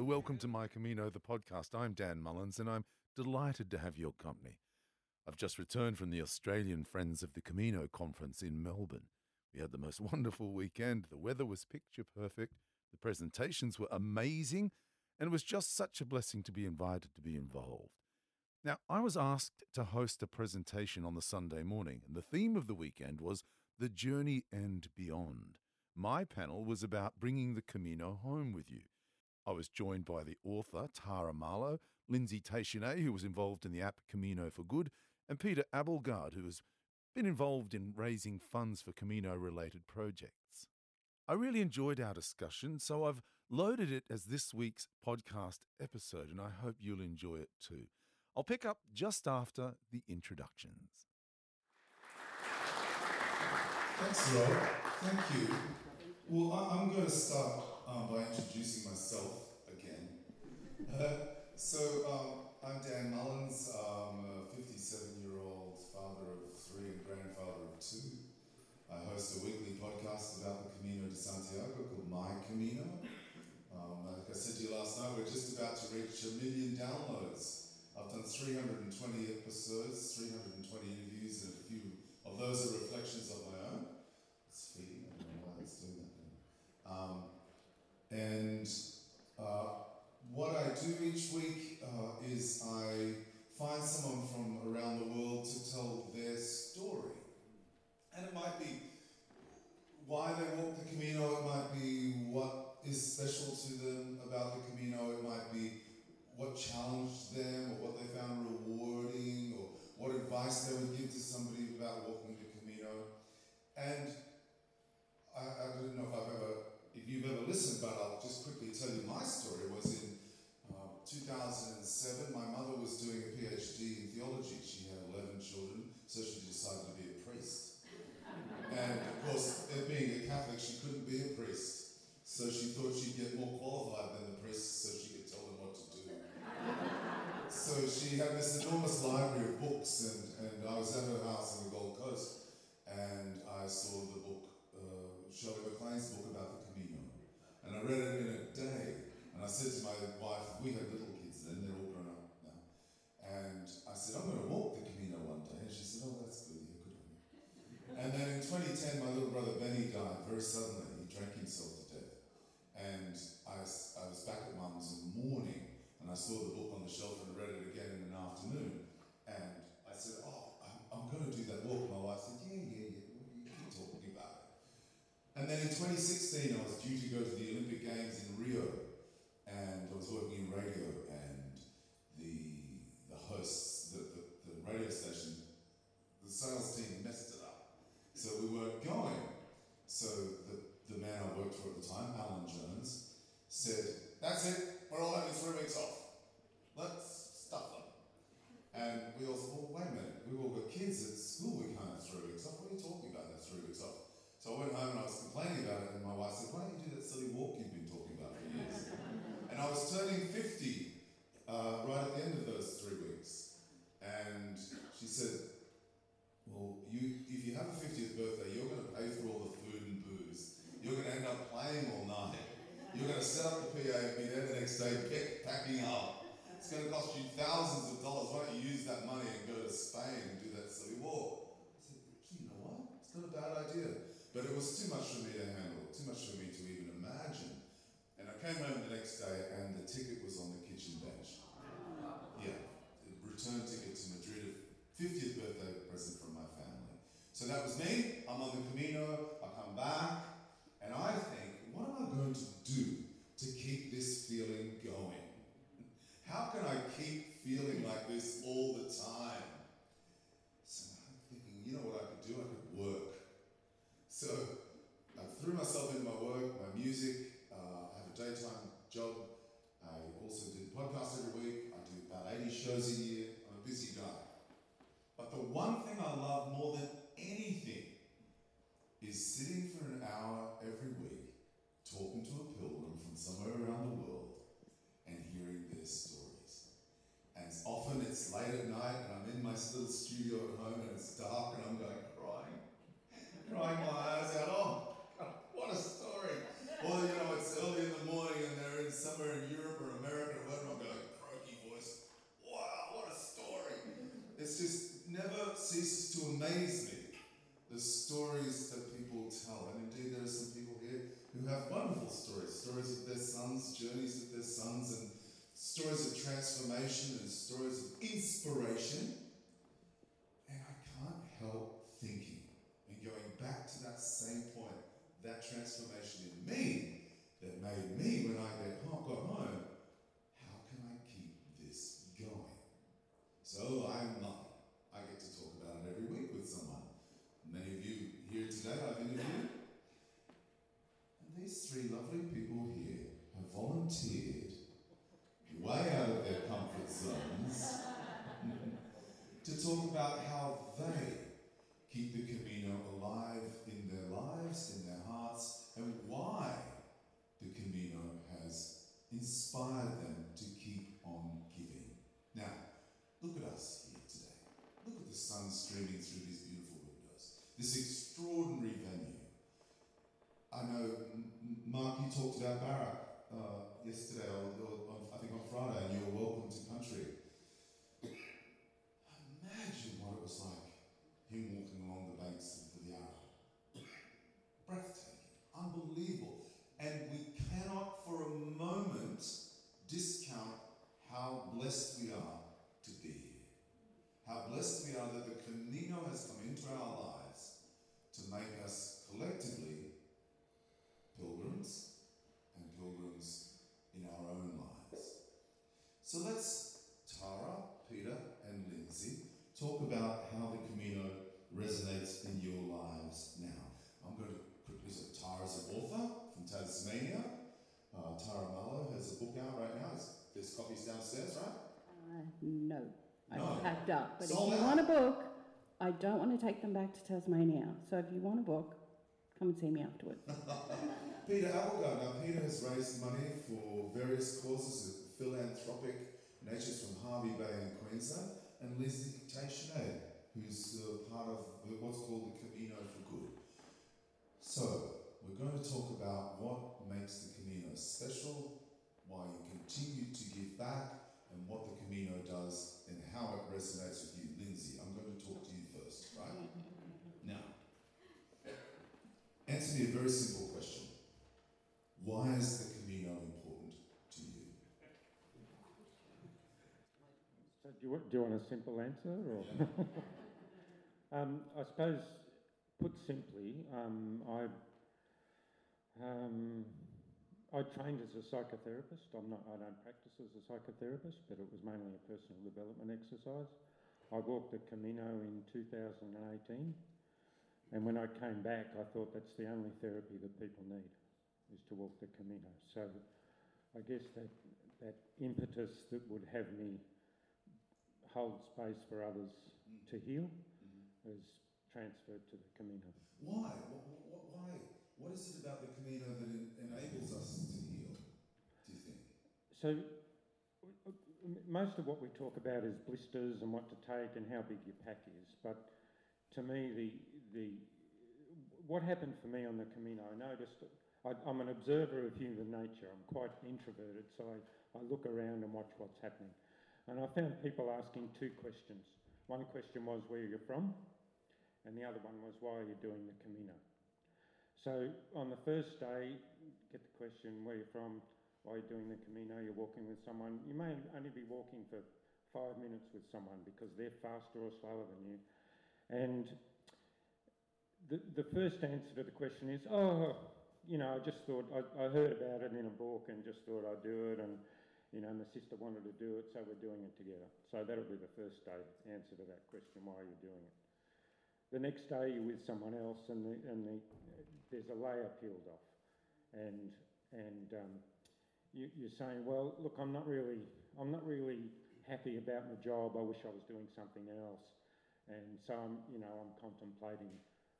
Welcome to My Camino, the podcast. I'm Dan Mullins, and I'm delighted to have your company. I've just returned from the Australian Friends of the Camino conference in Melbourne. We had the most wonderful weekend. The weather was picture perfect, the presentations were amazing, and it was just such a blessing to be invited to be involved. Now, I was asked to host a presentation on the Sunday morning, and the theme of the weekend was The Journey and Beyond. My panel was about bringing the Camino home with you. I was joined by the author, Tara Marlow, Lindsay Teixeira, who was involved in the app Camino for Good, and Peter Abelgard, who has been involved in raising funds for Camino related projects. I really enjoyed our discussion, so I've loaded it as this week's podcast episode, and I hope you'll enjoy it too. I'll pick up just after the introductions. Thanks, Rob. Thank you. Well, I'm going to start uh, by introducing myself again. So, um, I'm Dan Mullins. I'm a 57 year old father of three and grandfather of two. I host a weekly podcast about the Camino de Santiago called My Camino. Um, like I said to you last night, we're just about to reach a million downloads. I've done 320 episodes, 320 interviews, and a few of those are reflections of my own. It's feeding, I don't know why it's doing that. Um, and uh, what I do each week uh, is I find someone from around the world to tell their story. And it might be why they walk the Camino, it might be what is special to them about the Camino, it might be what challenged them or what they found rewarding or what advice they would give to somebody about walking the Camino. And I, I don't know if I've ever, if you've ever listened, but I'll just quickly tell you my story was in uh, 2007. My mother was doing a PhD in theology. She had 11 children, so she decided to be a priest. And of course, being a Catholic, she couldn't be a priest. So she thought she'd get more qualified than the priests so she could tell them what to do. so she had this enormous library of books, and, and I was at her house on the Gold Coast, and I saw the book, uh, Shirley MacLaine's book about the. And I read it in a day, and I said to my wife, we had little kids then, they're all grown up now. And I said, I'm going to walk the Camino one day. And she said, Oh, that's good, yeah, good on you. And then in 2010, my little brother Benny died very suddenly. He drank himself to death. And I, was- I was back at mum's in the morning, and I saw the book on the shelf and read it again in an afternoon. And I said, Oh, I'm, I'm going to do that walk. My wife said, Yeah, yeah, yeah, what are you keep talking about it? And then in 2016, I was due to go to the Olympic Games in Rio, and I was working in radio, and the the hosts, the, the, the radio station, the sales team messed it up, so we weren't going. So the, the man I worked for at the time, Alan Jones, said, "That's it. We're all having three weeks off. Let's stuff them." And we all said, "Well, wait a minute. We've all got kids at school. We can't have three weeks off. What are you talking about? Have three weeks off?" So I went home and I was complaining about it, and my wife said, "Why don't you do that silly walk you've been talking about for years?" and I was turning fifty uh, right at the end of those three weeks, and she said, well, you, if you have a 50th birthday, you're going to pay for all the food and booze. You're going to end up playing all night. You're going to set up the PA and be there the next day pick, packing up. It's going to cost you thousands of dollars. Why don't you use that money and go to Spain and do that silly walk? I said, you know what? It's not a bad idea. But it was too much for me to handle, too much for me to even imagine. And I came home the next day and the ticket was on the kitchen bench. Yeah, return ticket to Madrid, a 50th birthday present from my family. So that was me. I'm on the Camino. I come back, and I think, what am I going to do to keep this feeling going? How can I keep feeling like this all the time? So I'm thinking, you know what I could do? I could work. So I threw myself into my work, my music. Uh, I have a daytime job. I also do the podcast every week. I do about 80 shows a year. I'm a busy guy. But the one thing I love more than anything is sitting for an hour every week talking to a pilgrim from somewhere around the world and hearing their stories. And often it's late at night and I'm in my little studio at home and it's dark and I'm going crying, crying my eyes out. Oh, God, what a story. Or, you know, it's early in the morning and they're in somewhere in Europe of their sons, journeys of their sons, and stories of transformation and stories of inspiration. And I can't help thinking and going back to that same point, that transformation in me that made me, when I get home, got home, how can I keep this going? So I'm lucky. I get to talk about it every week with someone. Many of you here today I've interviewed. And these three lovely people here have volunteered way out of their comfort zones to talk about how they keep the Camino alive in their lives, in their hearts, and why the Camino has inspired them to keep on giving. Now, look at us here today. Look at the sun streaming through these beautiful windows. This extraordinary venue. I know, M- M- Mark, you talked about Barak uh, yesterday, or, or on, I think on Friday, and you were welcome to country. Imagine what it was like, him walking along the banks of the Yarra. Breathtaking, unbelievable. And we cannot for a moment discount how blessed we are to be here. How blessed we are that the Camino has come into our lives to make us collectively pilgrims and pilgrims in our own lives. So let's, Tara, Peter, and Lindsay, talk about how the Camino resonates in your lives now. I'm going to quickly say Tara's an author from Tasmania. Uh, Tara Mallow has a book out right now. There's, there's copies downstairs, right? No, No. I've packed up. But Sold if you out. want a book, I don't want to take them back to Tasmania. So if you want a book, come and see me afterwards. Peter Applegard. Now, Peter has raised money for various causes, of philanthropic natures from Hervey Bay in Queensland, and Lizzie Teixeira, who's uh, part of what's called the Camino for Good. So, we're going to talk about what makes the Camino special, why you continue to give back, and what the Camino does, and how it resonates with you. Lindsay, I'm going to talk to you first, right? Now, answer me a very simple question. Why is the Camino important to you? So do you, want, do you want a simple answer, or? um, I suppose, put simply, um, I um, I trained as a psychotherapist. I'm not. I don't practice as a psychotherapist, but it was mainly a personal development exercise. I walked the Camino in 2018, and when I came back, I thought that's the only therapy that people need, is to walk the Camino. So, I guess that that impetus that would have me hold space for others to heal mm-hmm. has transferred to the Camino. Why? Why? What is it about the Camino that enables us to heal? Do you think? So, most of what we talk about is blisters and what to take and how big your pack is. But to me, the the what happened for me on the Camino, I noticed. I, I'm an observer of human nature. I'm quite introverted, so I, I look around and watch what's happening. And I found people asking two questions. One question was where are you're from, and the other one was why are you doing the Camino. So on the first day, get the question where you're from, why you're doing the Camino, you're walking with someone. You may only be walking for five minutes with someone because they're faster or slower than you. And the, the first answer to the question is, oh, you know, I just thought, I, I heard about it in a book and just thought I'd do it. And, you know, my sister wanted to do it, so we're doing it together. So that'll be the first day answer to that question, why are you doing it? The next day you're with someone else and, the, and the, there's a layer peeled off. And, and um, you, you're saying, well, look, I'm not really, I'm not really happy about my job. I wish I was doing something else. And so I'm, you know, I'm contemplating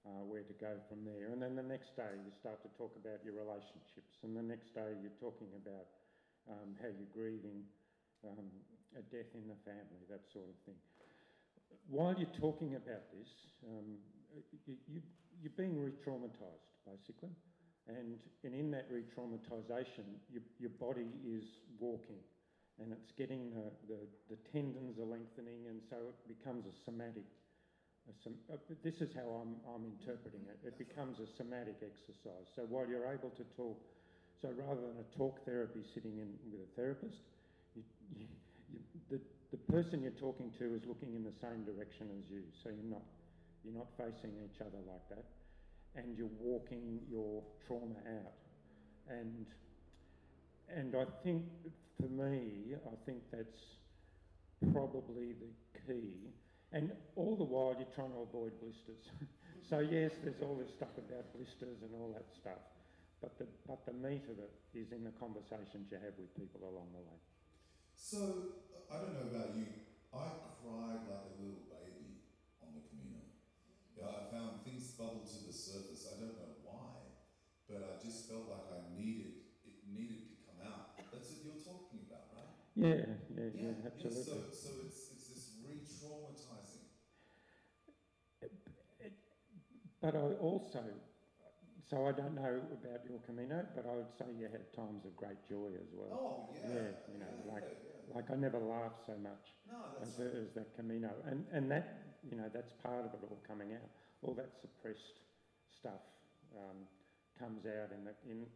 uh, where to go from there. And then the next day you start to talk about your relationships. And the next day you're talking about um, how you're grieving um, a death in the family, that sort of thing. While you're talking about this, um, you, you, you're being re-traumatized, basically. And, and in that re-traumatization, your, your body is walking and it's getting the, the, the tendons are lengthening and so it becomes a somatic. A som, uh, this is how I'm, I'm interpreting it. It becomes a somatic exercise. So while you're able to talk So rather than a talk therapy sitting in with a therapist, you, you, you, the, the person you're talking to is looking in the same direction as you. So you're not, you're not facing each other like that. And you're walking your trauma out. And, and I think for me, I think that's probably the key. And all the while you're trying to avoid blisters. so yes, there's all this stuff about blisters and all that stuff. But the, but the meat of it is in the conversations you have with people along the way. So, I don't know about you, I cried like a little baby on the Camino. Yeah, I found things bubbled to the surface. I don't know why, but I just felt like I needed it needed to come out. That's what you're talking about, right? Yeah, yeah, yeah, absolutely. so, so it's it's this re-traumatizing. But I also, so I don't know about your Camino, but I would say you had times of great joy as well. Oh yeah. Yeah, you know, yeah, like- yeah, yeah. Like I never laughed so much No, as, that's as that Camino, and and that you know that's part of it all coming out. All that suppressed stuff um, comes out in the in.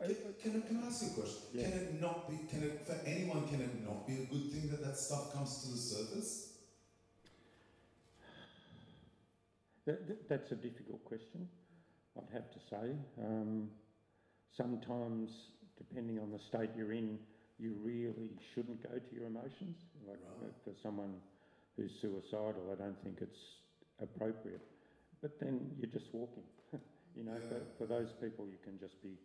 Can, can, I, can I ask you a question? Yeah. Can it not be, can it, for anyone, can it not be a good thing that that stuff comes to the surface? That, that- that's a difficult question, I'd have to say. Um, sometimes, depending on the state you're in, you really shouldn't go to your emotions. Like Right. uh, for someone who's suicidal, I don't think it's appropriate. But then you're just walking. you know, Yeah. for, for those people, you can just be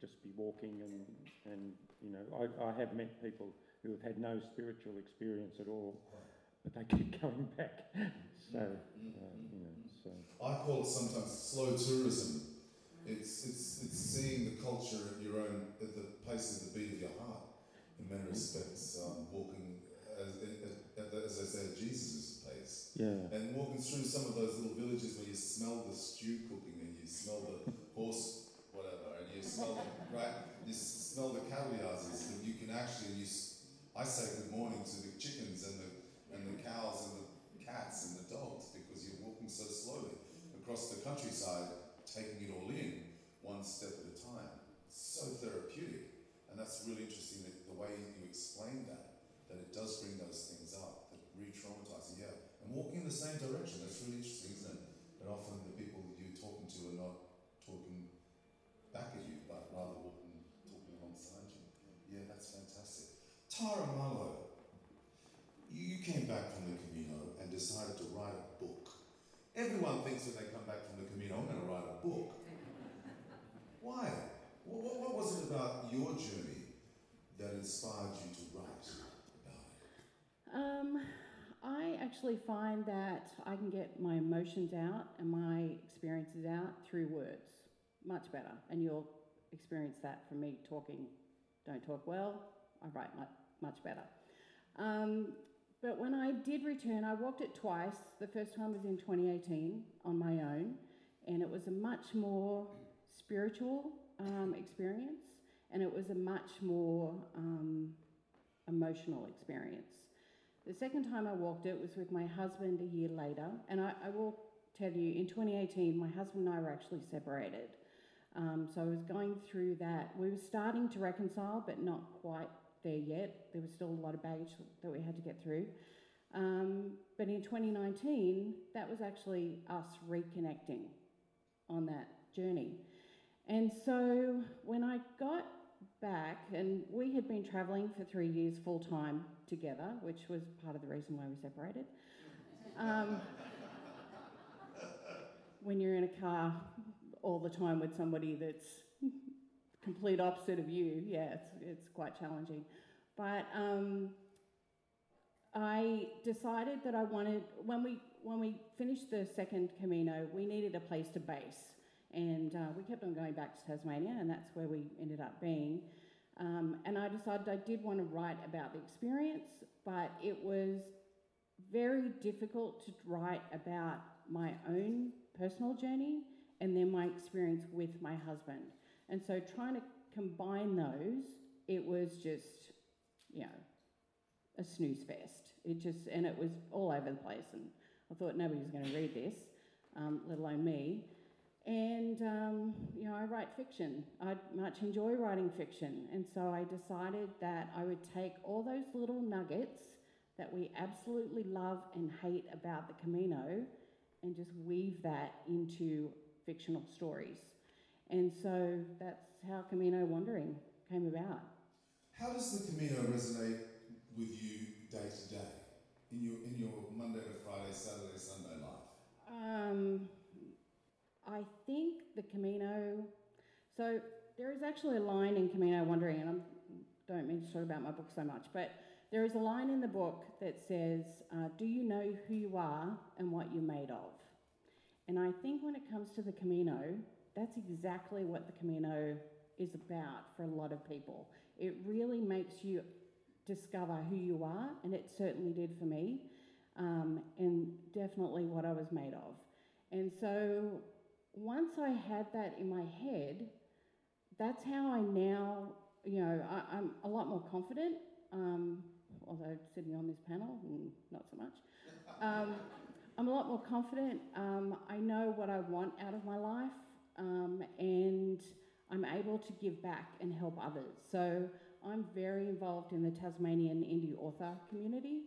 just be walking and, and you know, I, I have met people who have had no spiritual experience at all, but they keep going back. so, uh, you know, so. I call it sometimes slow tourism. It's, it's, it's seeing the culture at your own, at the pace of the beat of your heart, in many respects, um, walking, as, the, as I say, at Jesus' pace. Yeah. And walking through some of those little villages where you smell the stew cooking and you smell the horse, whatever, and you smell, the, right? You smell the cattle houses, and you can actually, you, I say good morning to the chickens and the, and the cows and the cats and the dogs because you're walking so slowly across the countryside, taking it all in one step at a time. So therapeutic. And that's really interesting that the way you explain that, that it does bring those things up, that re traumatizing, yeah. And walking in the same direction, that's really interesting, isn't it? That often the people that you're talking to are not talking back at you, but rather walking, talking alongside you. Yeah, that's fantastic. Tara Mallow, you came back from the Camino and decided to write a book. Everyone thinks when they come back from the Camino, I'm going to write a book. Why? What, what, what was it about your journey that inspired you to write about it? Um, I actually find that I can get my emotions out and my experiences out through words much better. And you'll experience that from me talking. Don't talk well, I write much, better. Um, but when I did return, I walked it twice. The first time was in 2018 on my own, and it was a much more spiritual um, experience, and it was a much more um, emotional experience. The second time I walked it was with my husband a year later, and I, I will tell you, in 2018, my husband and I were actually separated. Um, so I was going through that. We were starting to reconcile, but not quite there yet. There was still a lot of baggage that we had to get through. Um, but in 2019, that was actually us reconnecting on that journey. And so when I got back, and we had been travelling for three years full time together, which was part of the reason why we separated. Um, when you're in a car all the time with somebody that's complete opposite of you, yeah, it's, it's quite challenging. But um, I decided that I wanted when we when we finished the second Camino, we needed a place to base, and uh, we kept on going back to Tasmania, and that's where we ended up being. Um, and I decided I did want to write about the experience, but it was very difficult to write about my own personal journey and then my experience with my husband. And so trying to combine those, it was just, you know, a snooze fest. It just, and it was all over the place. And I thought nobody was going to read this, um, let alone me. And, um, you know, I write fiction. I much enjoy writing fiction. And so I decided that I would take all those little nuggets that we absolutely love and hate about the Camino and just weave that into fictional stories. And so that's how Camino Wandering came about. How does the Camino resonate with you day to day in your in your Monday to Friday, Saturday, Sunday life? Um, I think the Camino. So there is actually a line in Camino Wandering, and I don't mean to talk about my book so much, but there is a line in the book that says, uh, "Do you know who you are and what you're made of?" And I think when it comes to the Camino, that's exactly what the Camino is about for a lot of people. It really makes you discover who you are, and it certainly did for me, um, and definitely what I was made of. And so once I had that in my head, that's how I now, you know, I, am a lot more confident. Um, although sitting on this panel, mm, not so much. Um, I'm a lot more confident. Um, I know what I want out of my life, um, and I'm able to give back and help others. So I'm very involved in the Tasmanian indie author community,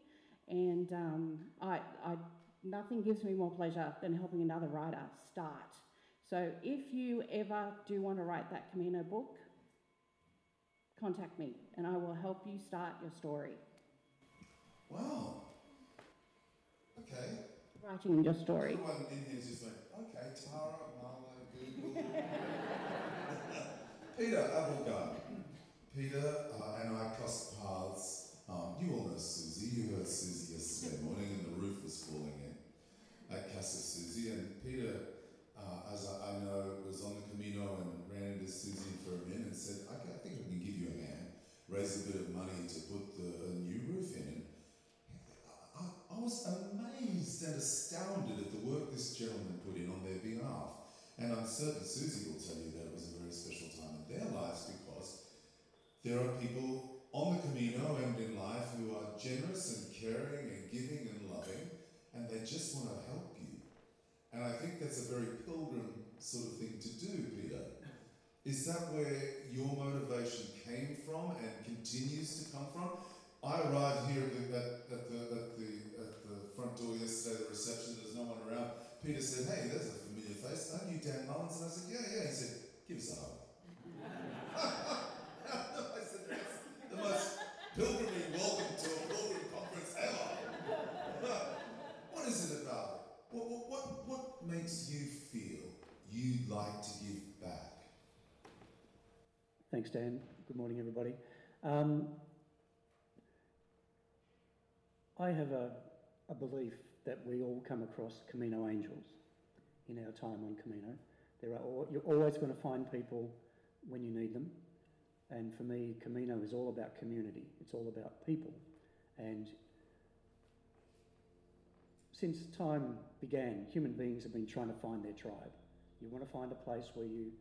and um, I, I, nothing gives me more pleasure than helping another writer start. So if you ever do want to write that Camino book, contact me, and I will help you start your story. Wow. Okay. Writing your story. Everyone in here just went, okay, Tara, Marla, Google. Peter Applegarden. Peter uh, and I crossed paths. Um, you all know Susie. You heard Susie yesterday morning, and the roof was falling in at Casa Susie. And Peter, uh, as I, I, know, was on the Camino and ran into Susie for a minute and said, okay, I think I can give you a hand, raise a bit of money to put the, new roof in. And I, I was amazed and astounded at the work this gentleman put in on their behalf. And I'm certain Susie will tell you that it was a very special time in their lives because there are people on the Camino and in life who are generous and caring and giving and loving, and they just want to help. And I think that's a very pilgrim sort of thing to do, Peter. Is that where your motivation came from and continues to come from? I arrived here at the, at, the, at the, at the front door yesterday, the reception, there's no one around. Peter said, Hey, there's a familiar face. Aren't you Dan Mullins? And I said, Yeah, yeah. He said, Give us a hug. I said, That's the most pilgriming welcome to a pilgrim conference ever. what is it about? What, what, what, what makes you feel you'd like to give back? Thanks, Dan. Good morning, everybody. Um, I have a, a belief that we all come across Camino angels in our time on Camino. There are you're always going to find people when you need them. And for me, Camino is all about community. It's all about people. And since time began, human beings have been trying to find their tribe. You want to find a place where you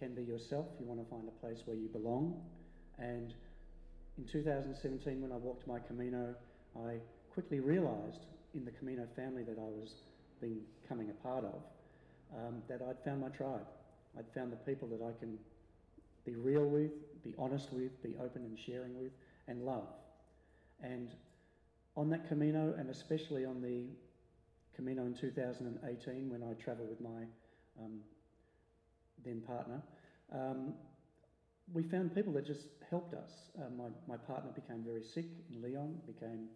can be yourself. You want to find a place where you belong. And in 2017, when I walked my Camino, I quickly realised in the Camino family that I was becoming a part of um, that I'd found my tribe. I'd found the people that I can be real with, be honest with, be open and sharing with, and love. And on that Camino, and especially on the Camino in 2018, when I travelled with my um, then partner, um, we found people that just helped us. Uh, my, my partner became very sick in Leon, became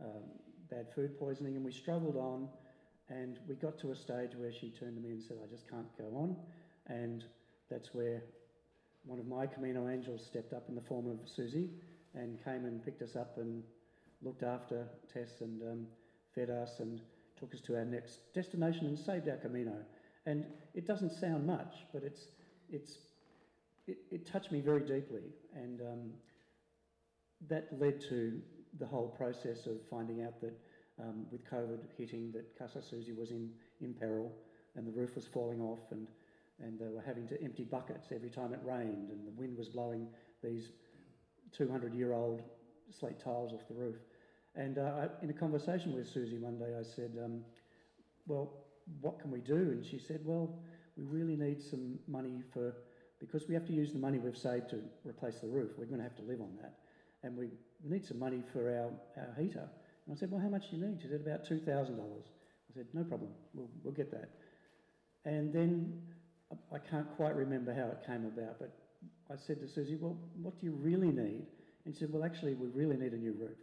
um, bad food poisoning, and we struggled on. And we got to a stage where she turned to me and said, I just can't go on. And that's where one of my Camino angels stepped up in the form of Susie and came and picked us up and looked after Tess and um, fed us and took us to our next destination and saved our Camino. And it doesn't sound much, but it's, it's, it, it touched me very deeply. And um, that led to the whole process of finding out that um, with COVID hitting, that Casa Susie was in, in peril and the roof was falling off and, and they were having to empty buckets every time it rained and the wind was blowing these 200 year old slate tiles off the roof. And uh, I, in a conversation with Susie one day, I said, um, Well, what can we do? And she said, Well, we really need some money for, because we have to use the money we've saved to replace the roof. We're going to have to live on that. And we need some money for our, our heater. And I said, well, how much do you need? She said, about $2,000. I said, no problem, we'll, we'll get that. And then I- I can't quite remember how it came about, but I said to Susie, well, what do you really need? And she said, well, actually, we really need a new roof.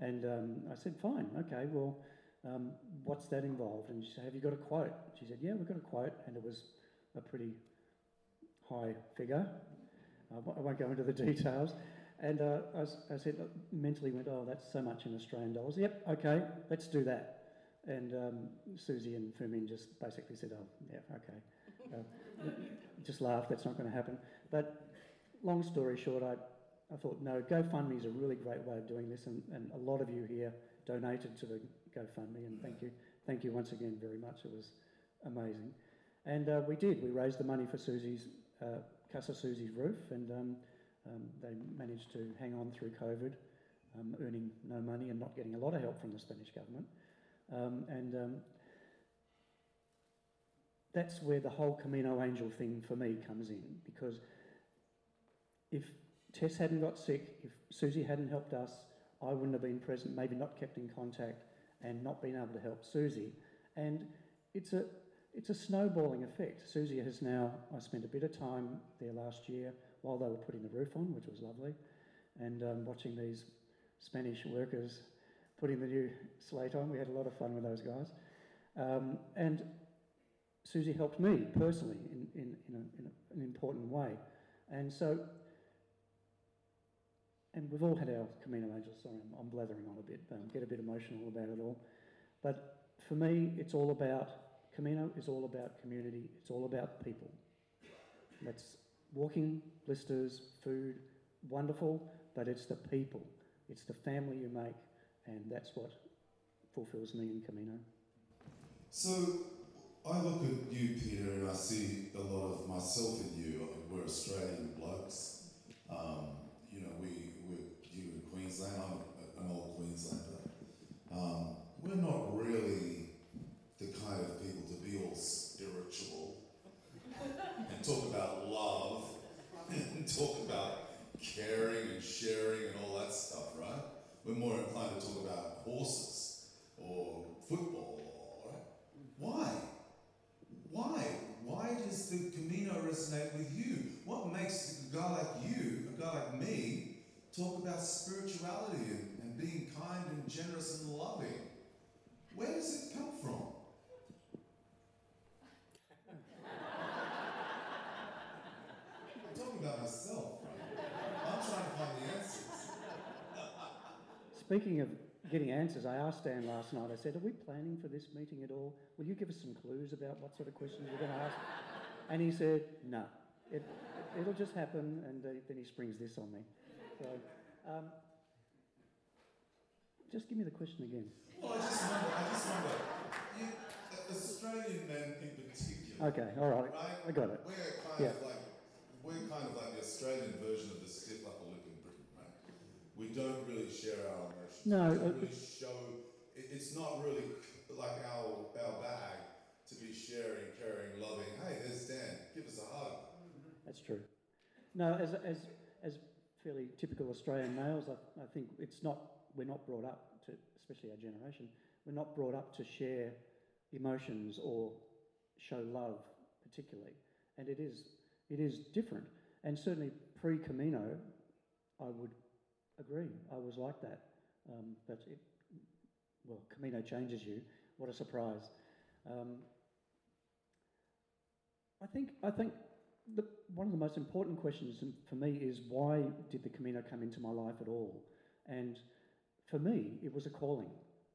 And um, I said, fine, okay, well, um, what's that involved? And she said, have you got a quote? She said, yeah, we've got a quote, and it was a pretty high figure. I won't go into the details. And uh, I, I said, mentally went, oh, that's so much in Australian dollars. Yep, okay, let's do that. And um, Susie and Fumin just basically said, oh, yeah, okay. Uh, just laughed, that's not going to happen. But long story short, I, I thought, no, GoFundMe is a really great way of doing this, and, and a lot of you here donated to the GoFundMe, and thank you, thank you once again very much. It was amazing, and uh, we did. We raised the money for Susie's uh, Casa Susie's roof, and um, um, they managed to hang on through COVID, um, earning no money and not getting a lot of help from the Spanish government, um, and um, that's where the whole Camino Angel thing for me comes in because if Tess hadn't got sick, if Susie hadn't helped us, I wouldn't have been present, maybe not kept in contact and not been able to help Susie. And it's a it's a snowballing effect. Susie has now I spent a bit of time there last year while they were putting the roof on, which was lovely, and um, watching these Spanish workers putting the new slate on. We had a lot of fun with those guys. Um, and Susie helped me personally in, in, in, a, in a, an important way. And so, and we've all had our Camino Angels, sorry, I'm, I'm blathering on a bit, um, get a bit emotional about it all. But for me, it's all about, Camino is all about community, it's all about people. That's walking, blisters, food, wonderful, but it's the people, it's the family you make, and that's what fulfills me in Camino. So I look at you, Peter, and I see a lot of myself in you. We're Australian blokes. Um, you know, we, we're you in Queensland. I'm an old Queenslander. Um, we're not really the kind of people to be all spiritual and talk about love and talk about caring and sharing and all that stuff, right? We're more inclined to talk about horses or football? Why? Why? Why does the Camino resonate with you? What makes a guy like you, a guy like me, talk about spirituality and, and being kind and generous and loving? Where does it come from? I'm talking about myself, right? I'm trying to find the answers. Speaking of getting answers, I asked Dan last night, I said, Are we planning for this meeting at all? Will you give us some clues about what sort of questions we're going to ask? And he said, No. It, it'll just happen, and uh, then he springs this on me. Um, just give me the question again. Well, I just wonder, I just wonder, you, Australian men in particular, Okay, all right, right? I got it. We're kind Yeah. of like we're kind of like the Australian version of the stiff upper lip in Britain, right? We don't really share our emotions. No, we don't uh, really show. It, it's not really like our our bag to be sharing, caring, loving. Hey, there's Dan. Give us a hug. That's true. No, as, as, as fairly typical Australian males, I, I think it's not, we're not brought up to, especially our generation, we're not brought up to share emotions or show love particularly. And it is, it is different. And certainly pre Camino, I would agree, I was like that. Um, but it, well, Camino changes you. What a surprise. Um, I think, I think the, one of the most important questions for me is why did the Camino come into my life at all? And for me, it was a calling.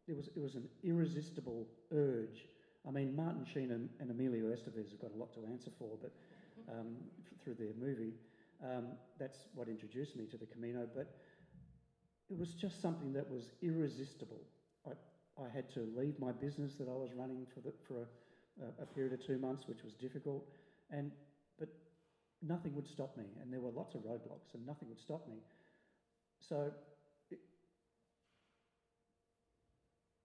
It was, it was an irresistible urge. I mean, Martin Sheen and, and Emilio Estevez have got a lot to answer for, but um, through their movie, um, that's what introduced me to the Camino. But it was just something that was irresistible. I, I had to leave my business that I was running for, the, for a, a, period of two months, which was difficult, and but nothing would stop me, and there were lots of roadblocks, and nothing would stop me. So, it,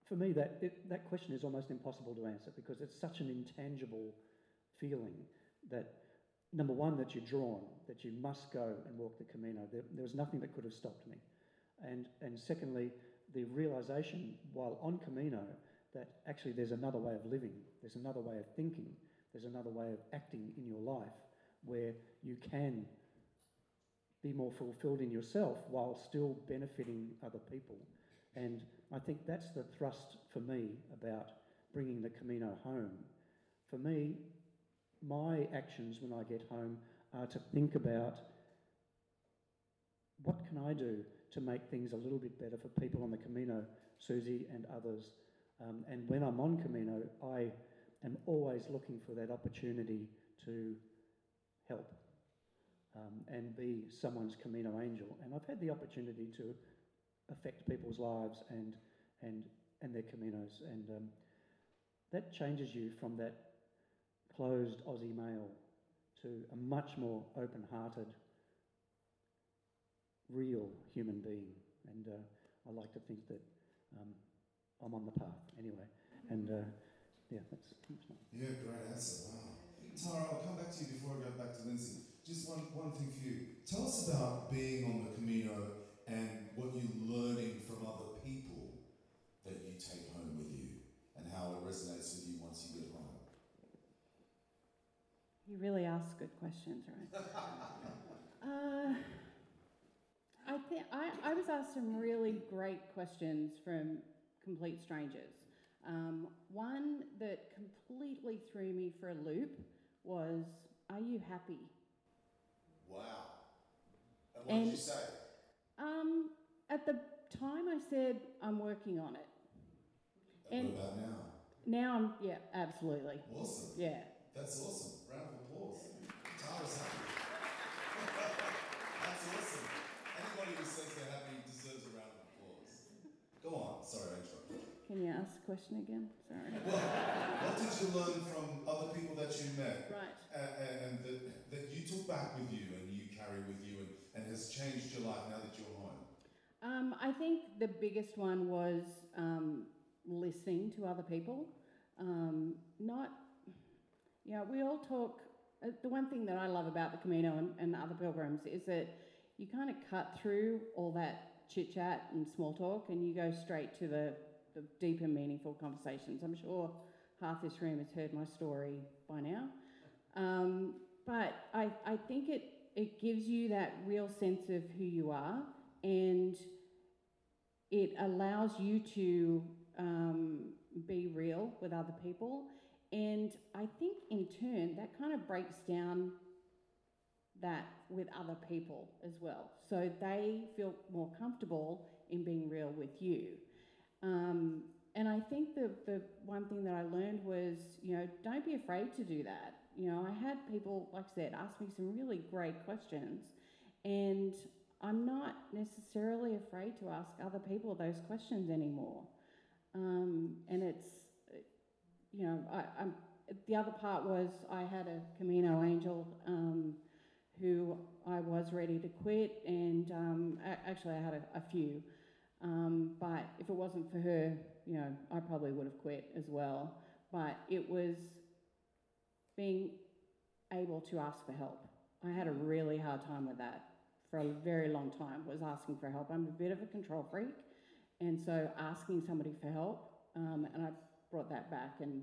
for me, that it, that question is almost impossible to answer because it's such an intangible feeling that number one that you're drawn, that you must go and walk the Camino. There, there was nothing that could have stopped me, and and secondly, the realization while on Camino that actually there's another way of living, there's another way of thinking, there's another way of acting in your life where you can be more fulfilled in yourself while still benefiting other people. And I think that's the thrust for me about bringing the Camino home. For me, my actions when I get home are to think about what can I do to make things a little bit better for people on the Camino, Susie and others. Um, and when I'm on Camino, I am always looking for that opportunity to help um, and be someone's Camino angel. And I've had the opportunity to affect people's lives and, and, and their Caminos. And um, that changes you from that closed Aussie male to a much more open hearted, real human being. And uh, I like to think that um, I'm on the path anyway. And uh, yeah, that's, that's my. Yeah, great answer. Wow. Tara, I'll come back to you before I go back to Lindsay. Just one, one thing for you. Tell us about being on the Camino and what you're learning from other people that you take home with you and how it resonates with you once you get home. You really ask good questions, right? uh, I think I, I was asked some really great questions from complete strangers. Um, one that completely threw me for a loop was, "Are you happy?" Wow. And what And- did you say? Um, at the time, I said, "I'm working on it." And And- what about now? Now I'm, yeah, absolutely, Awesome. yeah. That's awesome. Round of applause. Tara's happy. That's awesome. Anybody who says they're happy deserves a round of applause. Go on. Sorry, I interrupted. Can you ask the question again? Sorry. Well, what did you learn from other people that you met Right. and, and, that, that you took back with you and you carry with you and, and has changed your life now that you're home? Um, I think the biggest one was um, listening to other people. Um, not, you know, we all talk. Uh, the one thing that I love about the Camino and, and other pilgrims is that you kind of cut through all that chit chat and small talk and you go straight to the, the deep and meaningful conversations. I'm sure half this room has heard my story by now. Um, but I, I think it, it gives you that real sense of who you are and it allows you to um, be real with other people. And I think in turn, that kind of breaks down that with other people as well. So they feel more comfortable in being real with you. Um, and I think the, the one thing that I learned was, you know, don't be afraid to do that. You know, I had people, like I said, ask me some really great questions. And I'm not necessarily afraid to ask other people those questions anymore. Um, and it's, you know, I, I'm, the other part was I had a Camino angel um, who I was ready to quit, and um, actually I had a, a few. Um, but if it wasn't for her, you know, I probably would have quit as well. But it was being able to ask for help. I had a really hard time with that for a very long time, was asking for help. I'm a bit of a control freak, and so asking somebody for help, um, and I brought that back, and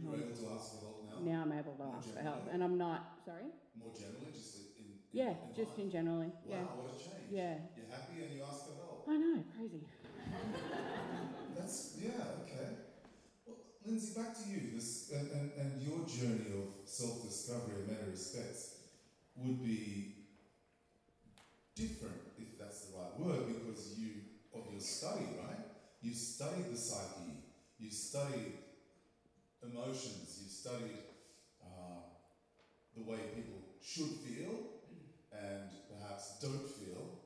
You're um, able to ask for help now? now I'm able to More ask for help, and I'm not, sorry? More generally, just in, in Yeah, in just life? in generally, Wow, yeah. what a change. Yeah. You're happy and you ask for help. I know, crazy. That's yeah, okay. Well, Lindsay, back to you. This and, and, and your journey of self-discovery in many respects would be different, if that's the right word, because you of your study, right? You studied the psyche, you studied emotions, you studied uh, the way people should feel and perhaps don't feel.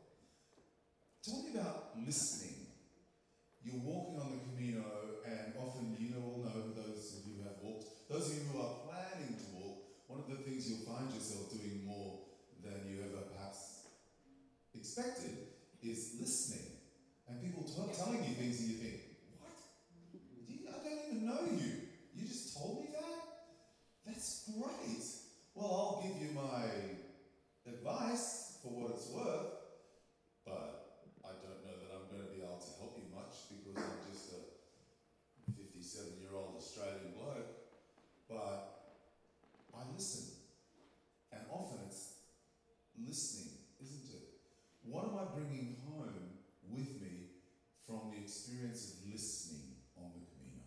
Tell me about listening you're walking on the Camino, and often you all know those of you who have walked, those of you who are planning to walk, one of the things you'll find yourself doing more than you ever perhaps expected is listening. And people t- telling you things, and you think, What? You, I don't even know you. You just told me that? That's great. about bringing home with me from the experience of listening on the Camino?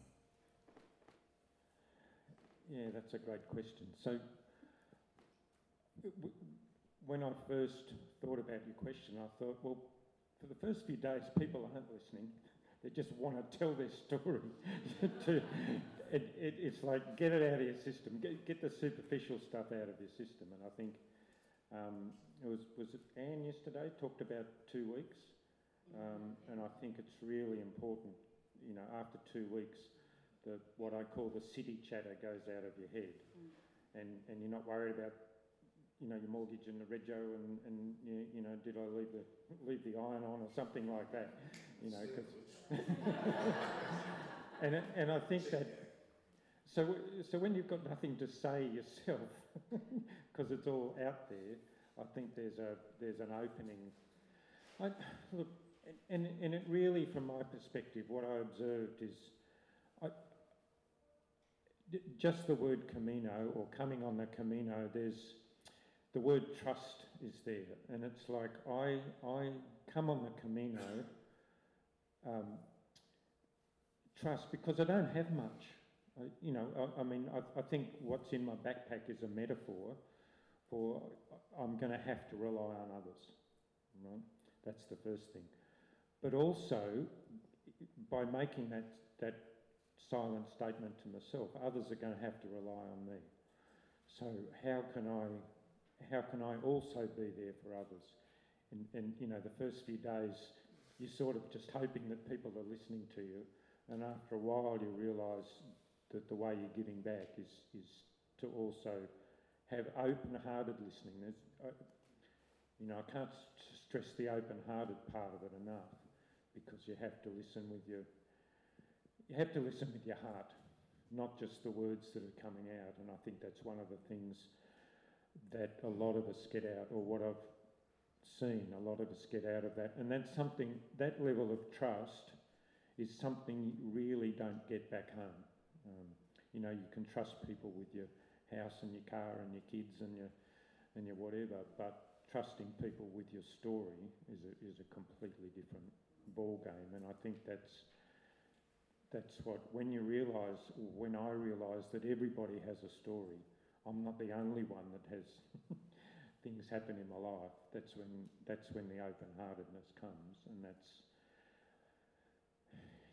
Yeah, that's a great question. So, when I first thought about your question, I thought, well, for the first few days, people aren't listening. They just want to tell their story. to, it, it, it's like get it out of your system, get, get the superficial stuff out of your system. And I think um, it was was it Anne yesterday talked about two weeks, um, and I think it's really important. You know, after two weeks, the what I call the city chatter goes out of your head, mm. and and you're not worried about you know your mortgage and the rego and and you, you know did I leave the leave the iron on or something like that, you know because and and I think that so so when you've got nothing to say yourself because it's all out there, I think there's a there's an opening. I, look, and and it really, from my perspective, what I observed is, I, d- just the word Camino or coming on the Camino. There's the word trust is there, and it's like I I come on the Camino. Um, trust because I don't have much. I, you know, I, I mean, I, I think what's in my backpack is a metaphor for I'm going to have to rely on others. Right? That's the first thing. But also, by making that that silent statement to myself, others are going to have to rely on me. So how can I how can I also be there for others? And, and you know, the first few days, you're sort of just hoping that people are listening to you, and after a while, you realise that the way you're giving back is is to also have open-hearted listening. There's, uh, you know, I can't s- stress the open-hearted part of it enough because you have to listen with your you have to listen with your heart, not just the words that are coming out. And I think that's one of the things that a lot of us get out, or what I've seen, a lot of us get out of that. And that's something, that level of trust is something you really don't get back home. Um, you know, you can trust people with your house and your car and your kids and your and your whatever, but trusting people with your story is a, is a completely different ball game. And I think that's that's what when you realise, when I realise that everybody has a story, I'm not the only one that has things happen in my life. That's when that's when the open-heartedness comes, and that's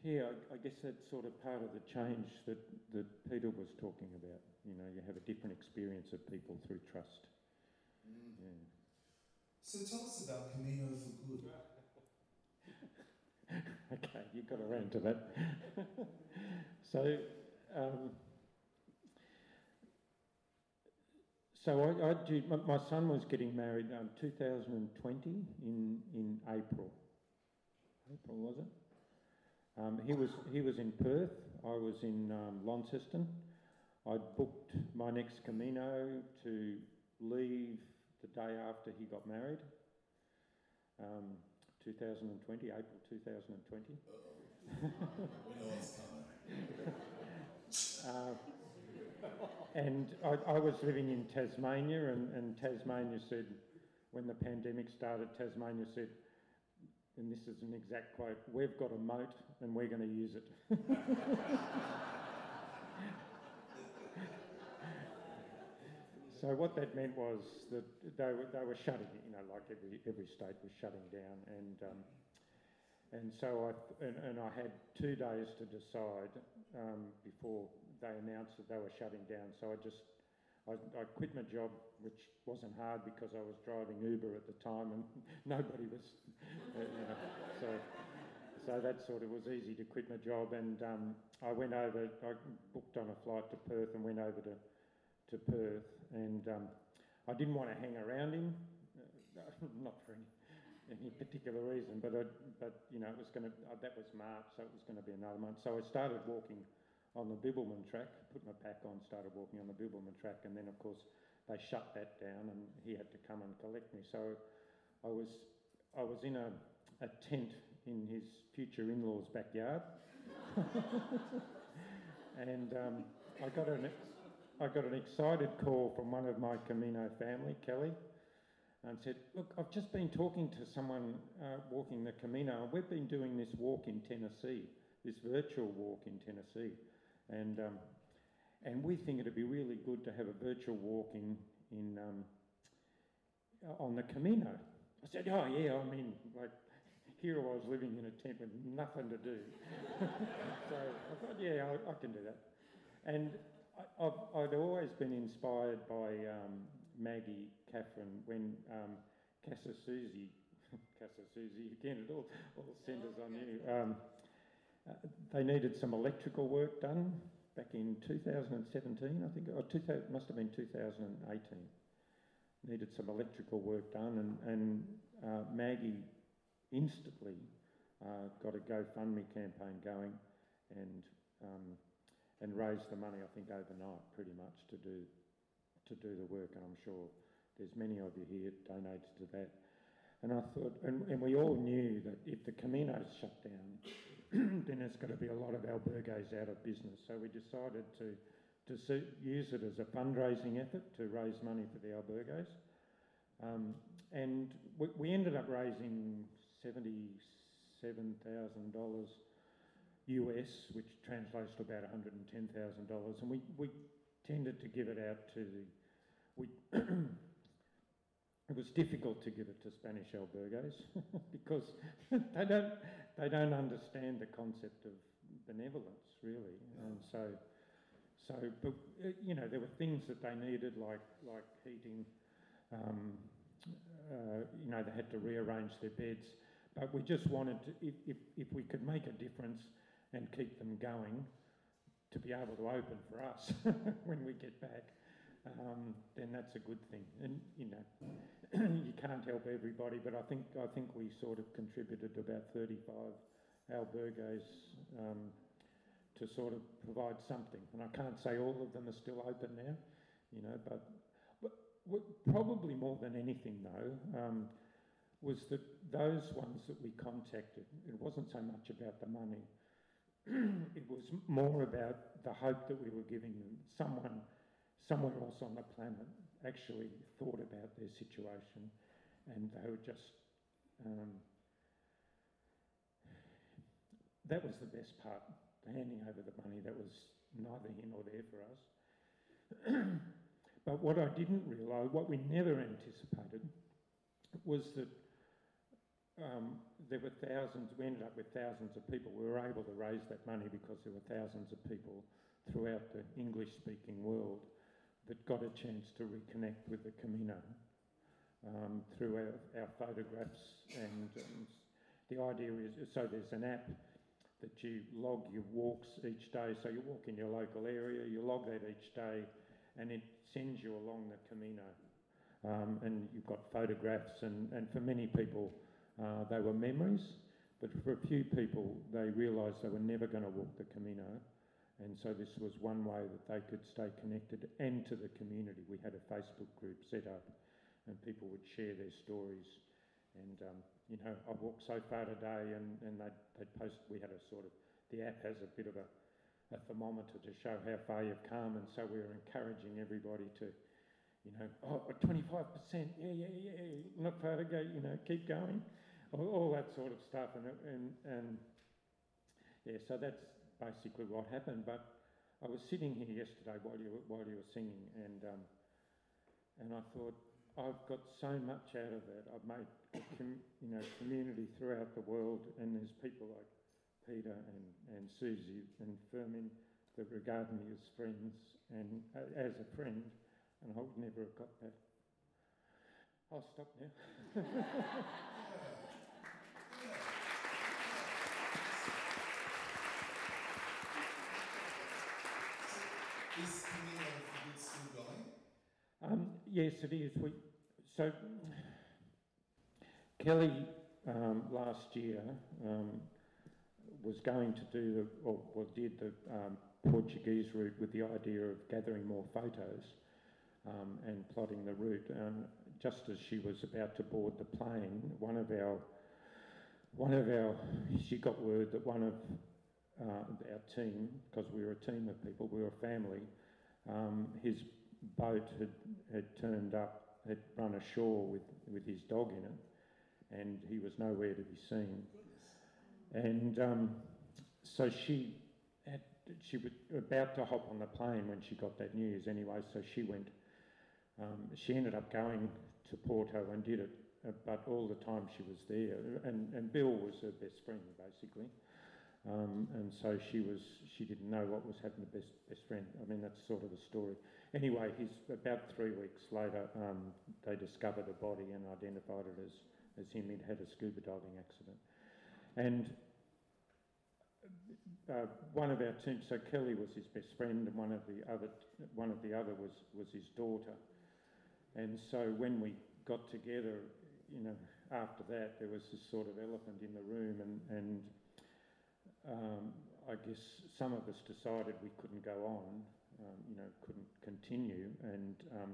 yeah. I, I guess that's sort of part of the change that that Peter was talking about. You know, you have a different experience of people through trust. Mm. Yeah. So tell us about Camino for Good. okay, you got around to that. so, um, so I, I do, my, son was getting married um, 2020 in in April. April was it? Um, he was he was in Perth. I was in um, Launceston. I'd booked my next Camino to leave the day after he got married. Um, 2020, April 2020. We know what's coming. Uh, and I, I was living in Tasmania, and, and Tasmania said, when the pandemic started, Tasmania said, and this is an exact quote, we've got a moat and we're going to use it. so what that meant was that they were, they were shutting, you know, like every, every state was shutting down, and um, and so I and, and I had two days to decide um, before they announced that they were shutting down. So I just I, I quit my job, which wasn't hard because I was driving Uber at the time and nobody was, you know, so so that sort of was easy to quit my job. And um, I went over. I booked on a flight to Perth and went over to to Perth, and um, I didn't want to hang around him, uh, not for any any particular reason, but I, but you know it was going to uh, that was March, so it was going to be another month. So I started walking on the Bibbulmun track, put my pack on, started walking on the Bibbulmun track, and then of course they shut that down, and he had to come and collect me. So I was I was in a, a tent in his future in-laws' backyard, and um, I got an I got an excited call from one of my Camino family, Kelly, and said, Look, I've just been talking to someone uh, walking the Camino, we've been doing this walk in Tennessee, this virtual walk in Tennessee. And, um, and we think it'd be really good to have a virtual walk in, in, um, uh, on the Camino. I said, Oh, yeah, I mean, like, here I was living in a tent with nothing to do. so I thought, yeah, I, I can do that. And I, I've, I'd always been inspired by um, Maggie, Catherine, when um, Casa Susie, Casa Susie, again, it all, all centres on you. Um, uh, they needed some electrical work done back in 2017, I think, or 2000, must have been 2018. Needed some electrical work done, and, and uh, Maggie instantly uh, got a GoFundMe campaign going and um, and raised the money, I think, overnight, pretty much to do to do the work. And I'm sure there's many of you here donated to that. And I thought, and, and we all knew that if the Camino's shut down, then there's going to be a lot of albergues out of business. So we decided to to use it as a fundraising effort to raise money for the albergues. Um, and we, we ended up raising $77,000 US, which translates to about $110,000. And we, we tended to give it out to the. We it was difficult to give it to Spanish albergues because they don't, they don't understand the concept of benevolence, really. And so, so but, uh, you know, there were things that they needed, like, like heating. Um, uh, you know, they had to rearrange their beds. But we just wanted to, if, if, if we could make a difference and keep them going, to be able to open for us when we get back, um, then that's a good thing. And you know, you can't help everybody, but I think I think we sort of contributed to about 35 albergues um, to sort of provide something. And I can't say all of them are still open now, you know, but, but probably more than anything though. Um, was that those ones that we contacted, it wasn't so much about the money, it was more about the hope that we were giving them. Someone, somewhere else on the planet actually thought about their situation and they were just, um, that was the best part, handing over the money. That was neither here nor there for us. but what I didn't realise, what we never anticipated, was that um, there were thousands, we ended up with thousands of people. We were able to raise that money because there were thousands of people throughout the English speaking world that got a chance to reconnect with the Camino um, through our, our, photographs. And um, the idea is so there's an app that you log your walks each day. So you walk in your local area, you log that each day, and it sends you along the Camino. Um, and you've got photographs, and, and for many people, uh, they were memories, but for a few people, they realised they were never going to walk the Camino. And so this was one way that they could stay connected and to the community. We had a Facebook group set up and people would share their stories. And, um, you know, I walked so far today and, and they'd, they'd post, we had a sort of, the app has a bit of a, a thermometer to show how far you've come. And so we were encouraging everybody to, you know, oh, 25%, yeah, yeah, yeah, not far to go, you know, keep going all, all that sort of stuff. And, and, and yeah, so that's basically what happened. But I was sitting here yesterday while you while you were singing, and um, and I thought I've got so much out of that. I've made com- you know community throughout the world, and there's people like Peter and, and Susie and Fermin that regard me as friends and uh, as a friend, and I would never have got that. I'll stop now. Is Camino for Good still going? Um, yes, it is. We, so Kelly um, last year um, was going to do the, or, or did the um, Portuguese route with the idea of gathering more photos um, and plotting the route. And just as she was about to board the plane, one of our one of our she got word that one of uh, our team, because we were a team of people, we were a family. Um, his boat had, had turned up had run ashore with, with his dog in it, and he was nowhere to be seen. And um, so she had, she was about to hop on the plane when she got that news anyway, so she went. Um, she ended up going to Porto and did it, uh, but all the time she was there, and, and Bill was her best friend basically. Um, and so she was, she didn't know what was happening to best, best friend. I mean, that's sort of the story. Anyway, he's about three weeks later, um, they discovered a body and identified it as, as him. He'd had a scuba diving accident. And uh, one of our team, so Kelly was his best friend, and one of the other, one of the other was, was his daughter. And so when we got together, you know, after that, there was this sort of elephant in the room, and, and um, I guess some of us decided we couldn't go on, um, you know, couldn't continue, and um,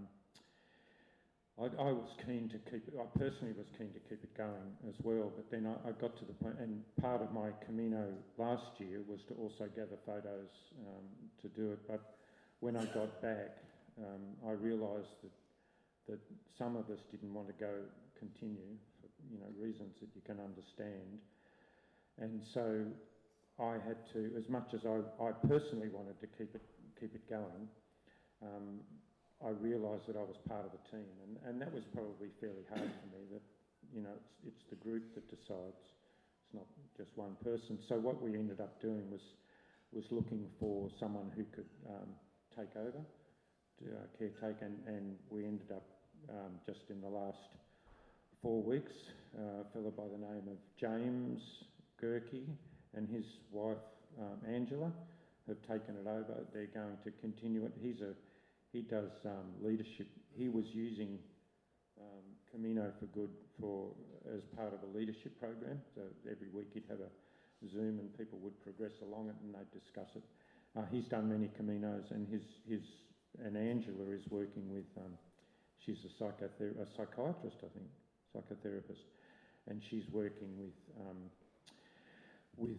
I, I, was keen to keep it, I personally was keen to keep it going as well, but then I, I, got to the point, and part of my Camino last year was to also gather photos um, to do it, but when I got back, um, I realised that, that some of us didn't want to go continue for, you know, reasons that you can understand, and so I had to, as much as I, I personally wanted to keep it, keep it going, um, I realised that I was part of the team, and, and that was probably fairly hard for me. That you know, it's, it's the group that decides. It's not just one person. So what we ended up doing was was looking for someone who could um, take over, to, uh, caretake, and, and we ended up um, just in the last four weeks, uh, a fellow by the name of James Gerke and his wife um, Angela have taken it over. They're going to continue it. He's a he does um, leadership. He was using um, Camino for Good for as part of a leadership program. So every week he'd have a Zoom and people would progress along it and they'd discuss it. Uh, he's done many Caminos and his his and Angela is working with. Um, she's a, psychother- a psychiatrist, I think, psychotherapist, and she's working with um, with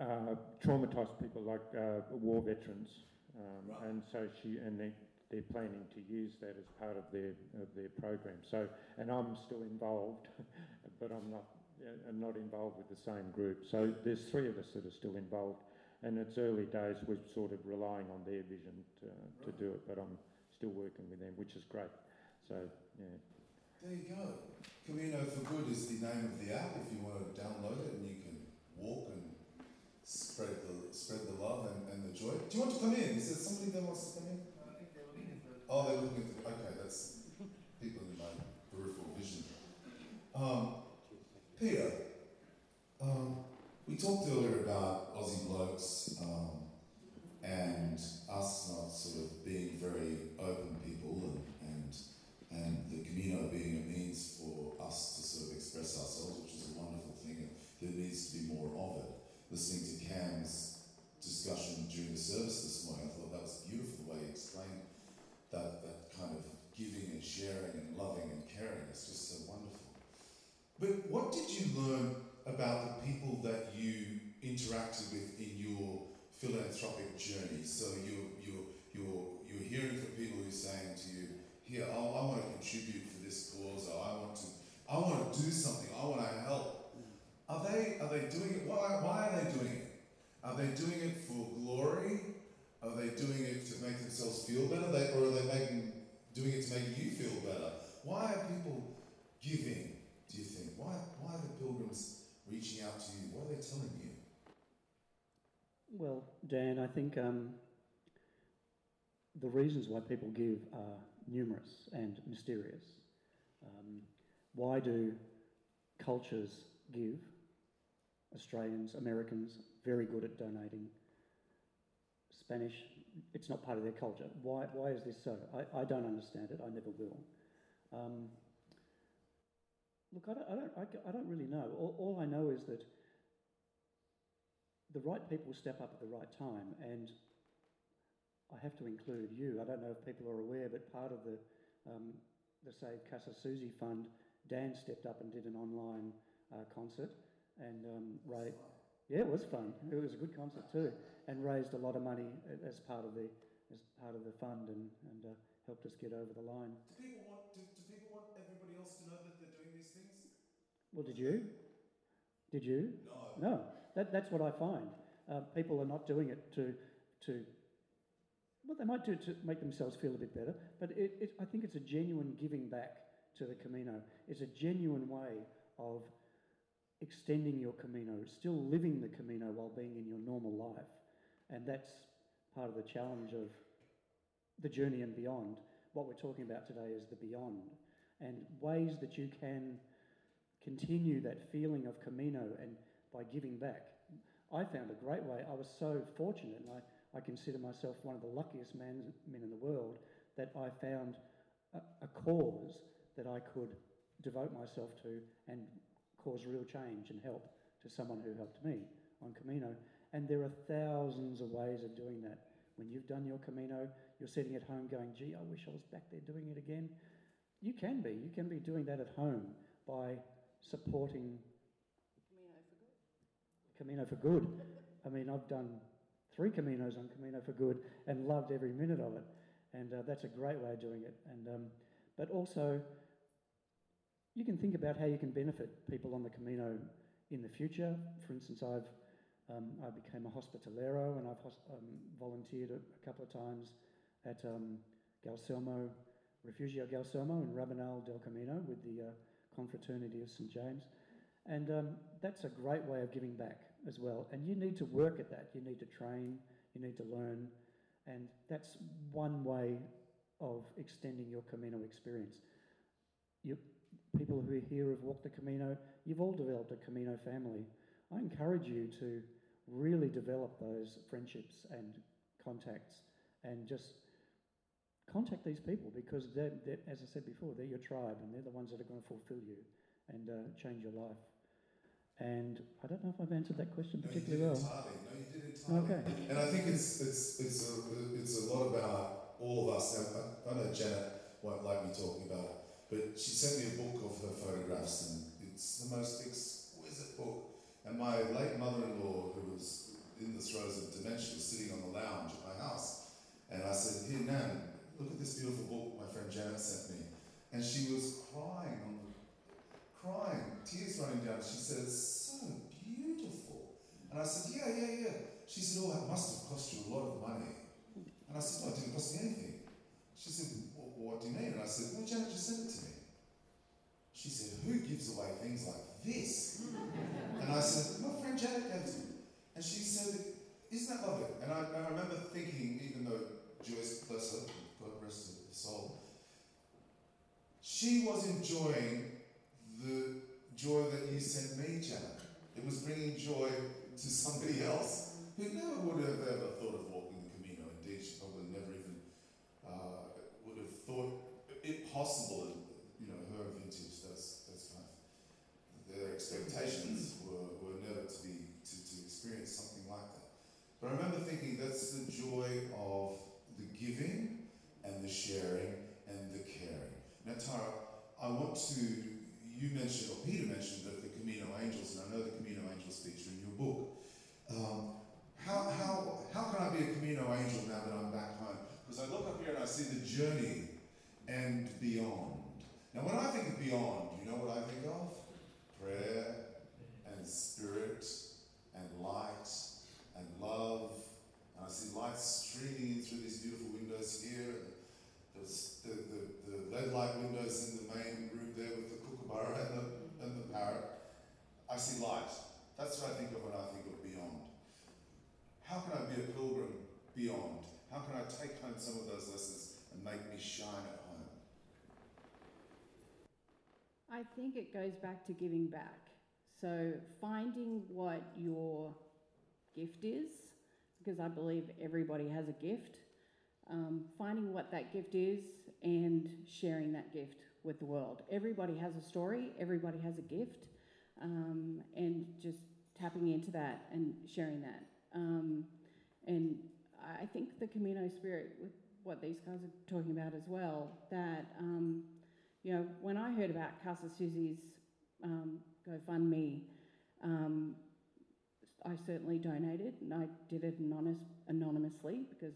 uh, traumatized people like uh, war veterans um, right. And so she and they they're planning to use that as part of their of their program. So and I'm still involved, but I'm not uh, not involved with the same group. So there's three of us that are still involved, and it's early days. We're sort of relying on their vision to, right. to do it, but I'm still working with them, which is great. So yeah. There you go. Camino for Good is the name of the app. If you want to download it, and you can walk and spread the spread the love and, and the joy. Do you want to come in? Is there somebody that wants to come in? I think they're looking for. Oh, they're looking for. Okay, that's people in my peripheral vision. Um, Peter, um, we talked earlier about Aussie blokes um, and us not sort of being very open people and, and and the Camino being a means for us to sort of express ourselves, which is a wonderful thing. And there needs to be more of it listening to Cam's discussion during the service this morning, I thought that was beautiful the way he explained that, that kind of giving and sharing and loving and caring. It's just so wonderful. But what did you learn about the people that you interacted with in your philanthropic journey? So you, you, you're, you're hearing from people who are saying to you, here, I, I want to contribute for this cause, or I want to, I want to do something, I want to help. Are they, are they doing it? Why, why are they doing it? Are they doing it for glory? Are they doing it to make themselves feel better? They, or are they making, doing it to make you feel better? Why are people giving, do you think? Why, why are the pilgrims reaching out to you? What are they telling you? Well, Dan, I think um, the reasons why people give are numerous and mysterious. Um, why do cultures give Australians, Americans, very good at donating. Spanish, it's not part of their culture. Why, why is this so? I, I don't understand it. I never will. Um, look, I don't, I, don't, I, don't really know. All, all I know is that the right people step up at the right time, and I have to include you. I don't know if people are aware, but part of the um, the Save Casa Susie Fund, Dan stepped up and did an online uh, concert and um, Ray. Yeah, it was fun. It was a good concert too, and raised a lot of money as part of the as part of the fund, and and uh, helped us get over the line. Do people want? Do, do else to know that they're doing these things? Well, did you? Did you? No. No, that, that's what I find. Uh, people are not doing it to, to, well, they might do it to make themselves feel a bit better, but it, it, I think it's a genuine giving back to the Camino. It's a genuine way of extending your Camino, still living the Camino while being in your normal life. And that's part of the challenge of the journey and beyond. What we're talking about today is the beyond and ways that you can continue that feeling of Camino and by giving back. I found a great way. I was so fortunate, and I, I consider myself one of the luckiest man, men in the world, that I found a, a cause that I could devote myself to and cause real change and help to someone who helped me on Camino. And there are thousands of ways of doing that. When you've done your Camino, you're sitting at home going, gee, I wish I was back there doing it again. You can be. You can be doing that at home by supporting Camino for Good. I mean, I've done three Caminos on Camino for Good and loved every minute of it. And uh, that's a great way of doing it. And, um, but also, you can think about how you can benefit people on the Camino in the future. For instance, I've um, I became a hospitalero and I've um, volunteered a, a, couple of times at um, Gaucelmo, Refugio Gaucelmo in Rabanal del Camino with the uh, Confraternity of St James. And um, that's a great way of giving back as well. And you need to work at that. You need to train, you need to learn. And that's one way of extending your Camino experience. You, people who are here have walked the Camino, you've all developed a Camino family. I encourage you to really develop those friendships and contacts and just contact these people because they're, they're, as I said before, they're your tribe and they're the ones that are going to fulfill you and uh, change your life. And I don't know if I've answered that question No, particularly you did well. entirely. No, you did entirely. Okay. And I think it's it's it's a it's a lot about all of us. I, I know Janet won't like me talking about it, but she sent me a book of her photographs, and it's the most exquisite book. And my late mother-in-law, who was in the throes of dementia, was sitting on the lounge at my house, and I said, "Here, Nan, look at this beautiful book my friend Janet sent me," and she was crying on crying, tears running down. She said, It's so beautiful. And I said, Yeah, yeah, yeah. She said, Oh, it must have cost you a lot of money. And I said, No, it didn't cost me anything. She said, well, What do you mean? And I said, Well, Janet just sent it to me. She said, Who gives away things like this? and I said, My friend Janet gave it to me. And she said, Isn't that lovely? And I, I remember thinking, even though Joyce, bless her, God rest her soul, she was enjoying the joy that you sent me, Janet. It was bringing joy to somebody else who never would have ever thought of walking the Camino. Indeed, she probably never even uh, would have thought it possible. And, you know, her vintage, that's, that's kind of, their expectations were, were never to be, to, to experience something like that. But I remember thinking that's the joy of the giving and the sharing and the caring. Now, Tara, I want to you mentioned, or Peter mentioned, that the Camino Angels, and I know the Camino Angels feature in your book. Um, how, how, how can I be a Camino Angel now that I'm back home? Because I look up here and I see the journey and beyond. Now, when I think of beyond, you know what I think of? Prayer and spirit and light and love. And I see light streaming in through these beautiful windows here. The, the, the, lead light windows in the main room there with the kookaburra and the, and the parrot. I see light. That's what I think of when I think of beyond. How can I be a pilgrim beyond? How can I take home some of those lessons and make me shine at home? I think it goes back to giving back. So finding what your gift is, because I believe everybody has a gift, um, finding what that gift is and sharing that gift with the world. Everybody has a story, everybody has a gift, um, and just tapping into that and sharing that. Um, and I think the Camino spirit, with what these guys are talking about as well, that, um, you know, when I heard about Casa Susie's um, GoFundMe, um, I certainly donated and I did it anonymous, anonymously because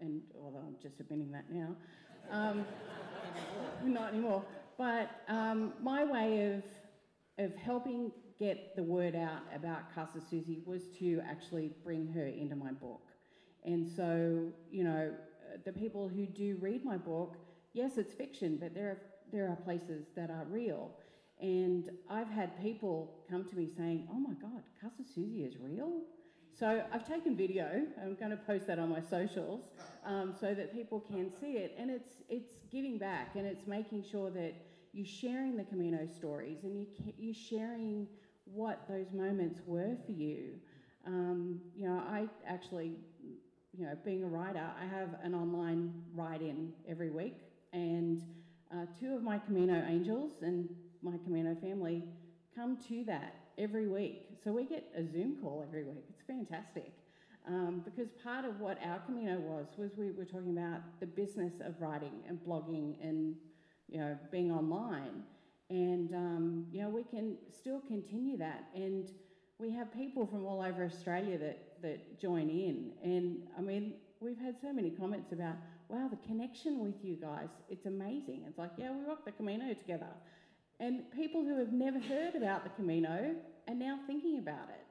and although I'm just admitting that now, um, not anymore. But um, my way of of helping get the word out about Casa Susie was to actually bring her into my book. And so, you know, uh, the people who do read my book, yes, it's fiction, but there are, there are places that are real. And I've had people come to me saying, oh my God, Casa Susie is real? So I've taken video. I'm going to post that on my socials um, so that people can see it. And it's, it's giving back and it's making sure that you're sharing the Camino stories and you, you're sharing what those moments were for you. Um, you know, I actually, you know, being a writer, I have an online write-in every week, and uh, two of my Camino angels and my Camino family come to that every week. So we get a Zoom call every week. It's fantastic. Um, because part of what our Camino was was we were talking about the business of writing and blogging and you know being online and um, you know we can still continue that and we have people from all over australia that, that join in and i mean we've had so many comments about wow the connection with you guys it's amazing it's like yeah we rock the camino together and people who have never heard about the camino are now thinking about it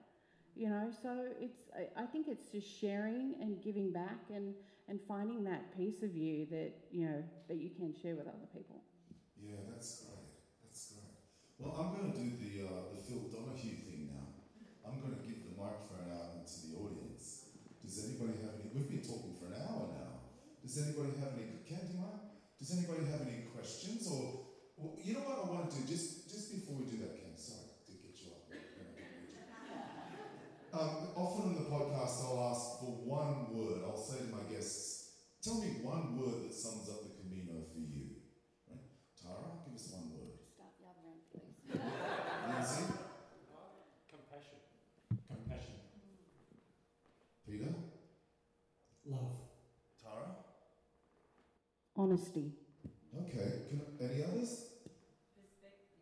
you know so it's i think it's just sharing and giving back and and finding that piece of you that you know that you can share with other people yeah that's great. that's great well, I'm going to do the, uh, the Phil Donahue thing now. I'm going to give the microphone out into the audience. Does anybody have any? We've been talking for an hour now. Does anybody have any? Candy? Does anybody have any questions? Or, you know what I want to do? Just just before we do that, Ken. Sorry to get you up. Um, often in the podcast, I'll ask for one word. I'll say to my guests, "Tell me one word that sums up the Camino for you." Right? Tara, give us one word. Compassion. Compassion. Peter? Love. Tara? Honesty. Okay. Can, any others? Perspective.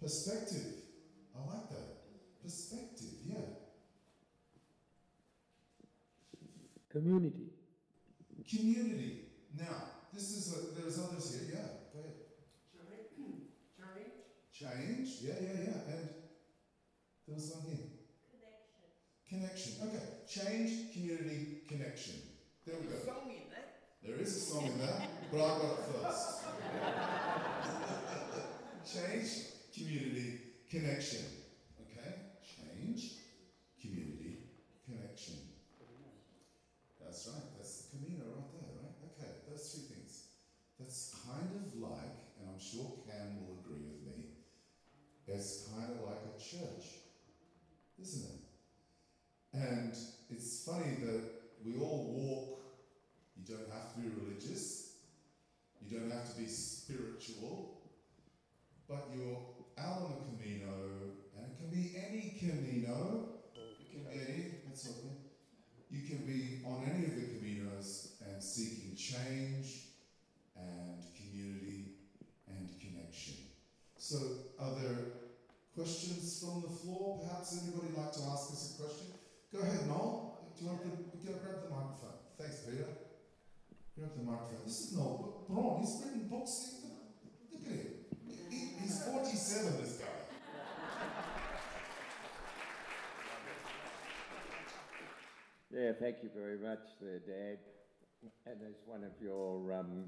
Perspective. I like that. Perspective, yeah. Community. Community. Now, this is a, there's others here. Yeah, go ahead. Change. Change. Yeah, yeah, yeah. And there was one here. Connection. Connection. Okay. Change, community, connection. There we go. There is a song in that, but I got it first. Change, community, connection. Okay? Change, community, connection. That's right. That's the Camino right there, right? Okay, those three things. That's kind of like, and I'm sure Cam will agree with me, it's kind of like a church, isn't it? And it's funny that we all walk, you don't have to be religious, you don't have to be spiritual, but you're out on the Camino, and it can be any Camino, it can be any, that's okay. You can be on any of the Caminos and seeking change and community and connection. So, are there Questions from the floor? Perhaps anybody like to ask us a question? Go ahead, Noel. Do you want to grab the microphone? Thanks, Peter. This is Noel Braun. He's written books. Look at him. He, he's 47, this guy. Yeah, thank you very much there, Dad. And as one of your um,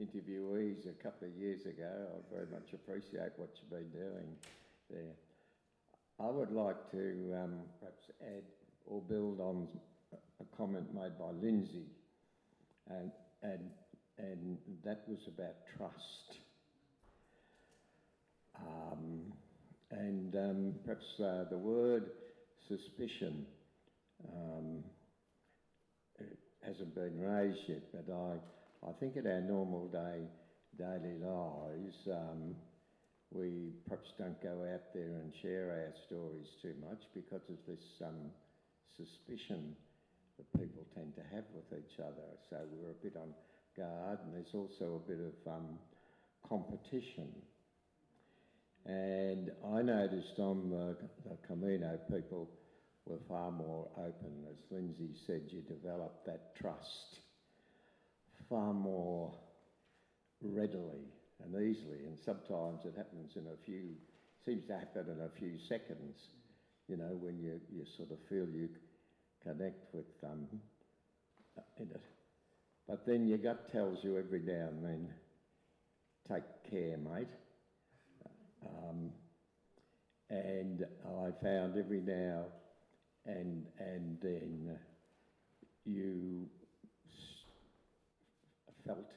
interviewees a couple of years ago, I very much appreciate what you've been doing there. I would like to um, perhaps add or build on a comment made by Lindsay, and, and, and that was about trust. Um, and um, perhaps uh, the word suspicion um, hasn't been raised yet, but I, I think in our normal day, daily lives, um, we perhaps don't go out there and share our stories too much because of this um, suspicion that people tend to have with each other. So we're a bit on guard, and there's also a bit of um, competition. And I noticed on the, the Camino, people were far more open. As Lindsay said, you develop that trust far more readily and easily. And sometimes it happens in a few, seems to happen in a few seconds, you know, when you, you sort of feel you connect with um, in it. But then your gut tells you every now and then, take care, mate. Um, and I found every now and and then you felt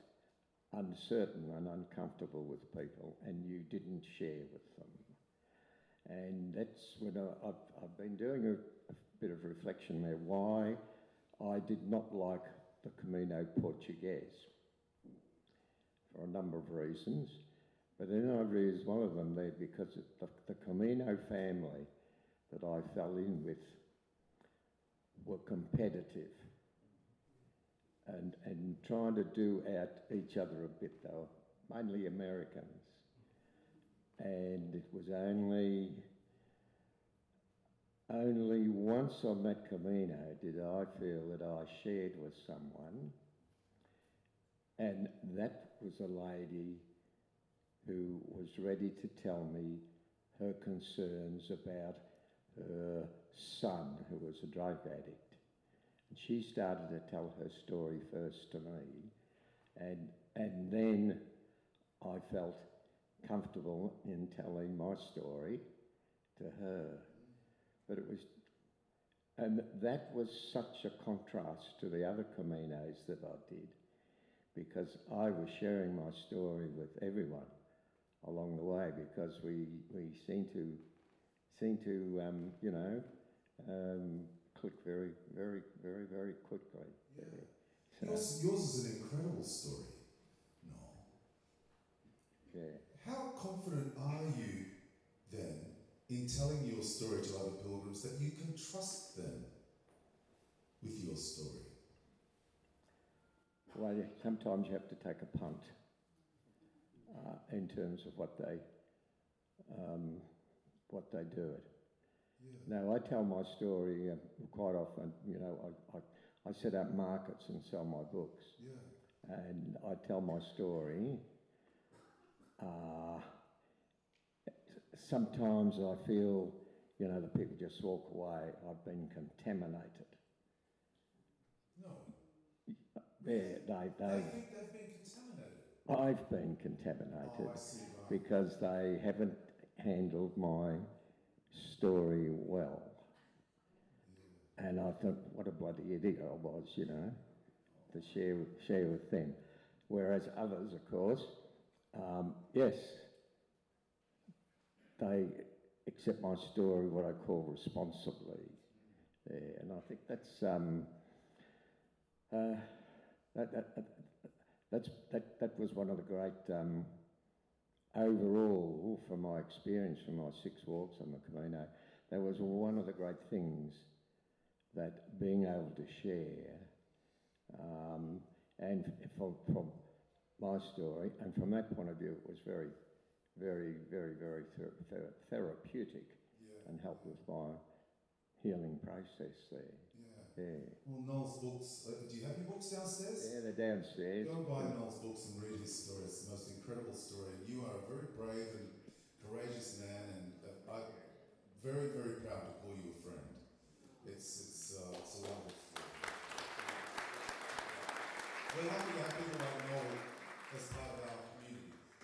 uncertain and uncomfortable with people, and you didn't share with them. And that's when I, have I've been doing a bit of reflection there. Why I did not like the Camino Portuguese for a number of reasons. But then I realised one of them there because the, the Camino family that I fell in with were competitive and, and trying to do out each other a bit, though, mainly Americans. And it was only only once on that Camino did I feel that I shared with someone, and that was a lady who was ready to tell me her concerns about her son, who was a drug addict. And she started to tell her story first to me, and, and then I felt comfortable in telling my story to her. But it was, and that was such a contrast to the other Caminos that I did, because I was sharing my story with everyone along the way, because we, we seem to, seem to, um, you know, um, click very, very, very, very quickly. Yeah. So, Yours, yours is an incredible story, Noel. yeah. How confident are you then in telling your story to other pilgrims that you can trust them with your story? Well, sometimes you have to take a punt uh, in terms of what they um, what they do it. Yeah. No, I tell my story uh, quite often. You know, I, I, I set up markets and sell my books, Yeah. and I tell my story. Uh, sometimes I feel, you know, the people just walk away. I've been contaminated. No. Yeah, they, They they, think they've been contaminated. I've been Oh, contaminated I see, right. because they haven't handled my story well. And I thought, what a bloody idiot I was, you know, to share share with them. Whereas others, of course, um, yes, they accept my story, what I call responsibly. Yeah, and I think that's um, uh, that, that, that, that's that, that was one of the great um, overall from my experience from my six walks on the Camino. That was one of the great things that being able to share um, and from, from my story and from that point of view it was very very very very ther- ther- therapeutic Yeah. and helped with my healing process there Yeah. yeah Well, Noel's books. Uh, do you have your books downstairs? yeah they're downstairs Go and buy Noel's books and read his story. It's the most incredible story. And you are a very brave and courageous man, and uh, I'm very, very proud to call you a friend. It's it's uh, it's a wonderful story. We're happy to have people like Noel as part of our.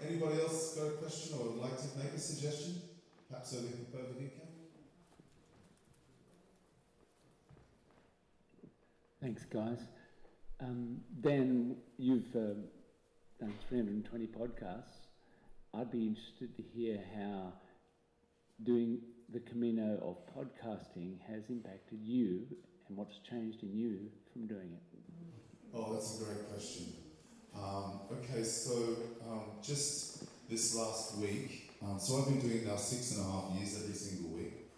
Anybody else got a question or would like to make a suggestion? Perhaps over, here? Thanks, guys. Um, Dan, you've um, done 320 podcasts. I'd be interested to hear how doing the Camino of podcasting has impacted you and what's changed in you from doing it. Oh, that's a great question. Um, okay, so um, just this last week, um, so I've been doing it now six and a half years every single week.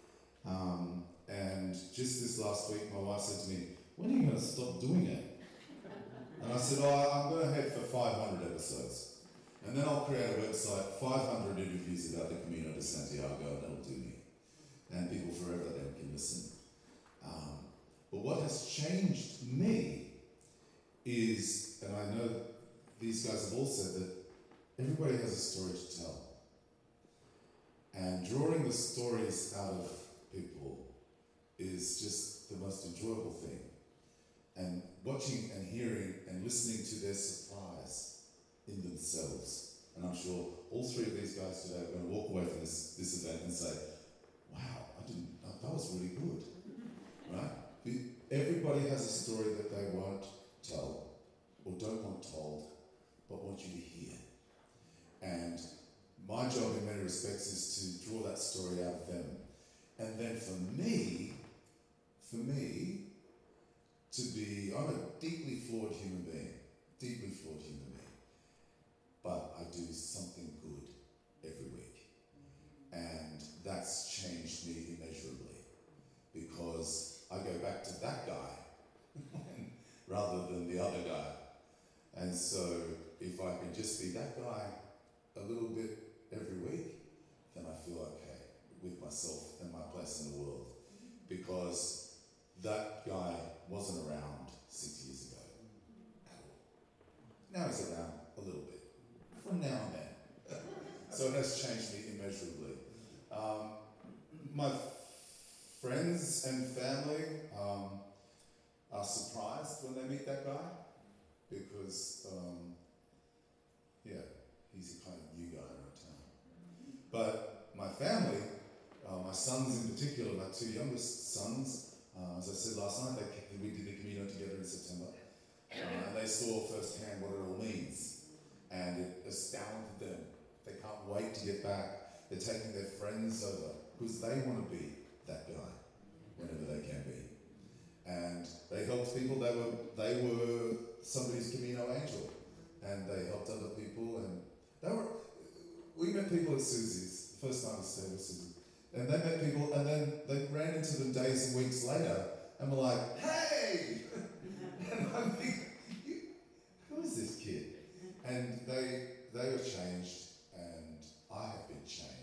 Um, and just this last week, my wife said to me, When are you going to stop doing it? And I said, Oh, I'm going to head for 500 episodes. And then I'll create a website, 500 interviews about the Camino de Santiago, and that'll do me. And people forever then can listen. Um, but what has changed me is, and I know these guys have all said that everybody has a story to tell. And drawing the stories out of people is just the most enjoyable thing. And watching and hearing and listening to their surprise in themselves. And I'm sure all three of these guys today are going to walk away from this, this event and say, wow, I didn't, that that was really good. Right? Everybody has a story that they won't tell or don't want told, but want you to hear. And my job in many respects is to draw that story out of them. And then for me, for me, to be, I'm a deeply flawed human being, deeply flawed human being. But I do something good every week. And that's changed me immeasurably because I go back to that guy rather than the other guy. And so if I can just be that guy a little bit every week, then I feel okay with myself and my place in the world. Because that guy wasn't around six years ago at all. Now he's around a little bit, from now and then. so it has changed me immeasurably. Um, my friends and family um, are surprised when they meet that guy because, um, yeah, he's a kind of new guy around town. But my family, uh, my sons in particular, my two youngest sons, uh, as I said last night, they, we did the Camino together in September, uh, and they saw firsthand what it all means, and it astounded them. They can't wait to get back. They're taking their friends over because they want to be that guy whenever they can be. And they helped people. They were they were somebody's Camino angel, and they helped other people. And they were. We met people at Susie's first time we stayed Susie, and they met people, and then they ran into them days and weeks later, and were like, "Hey!" and I'm thinking, "Who is this kid?" And they they were changed, and I have been changed.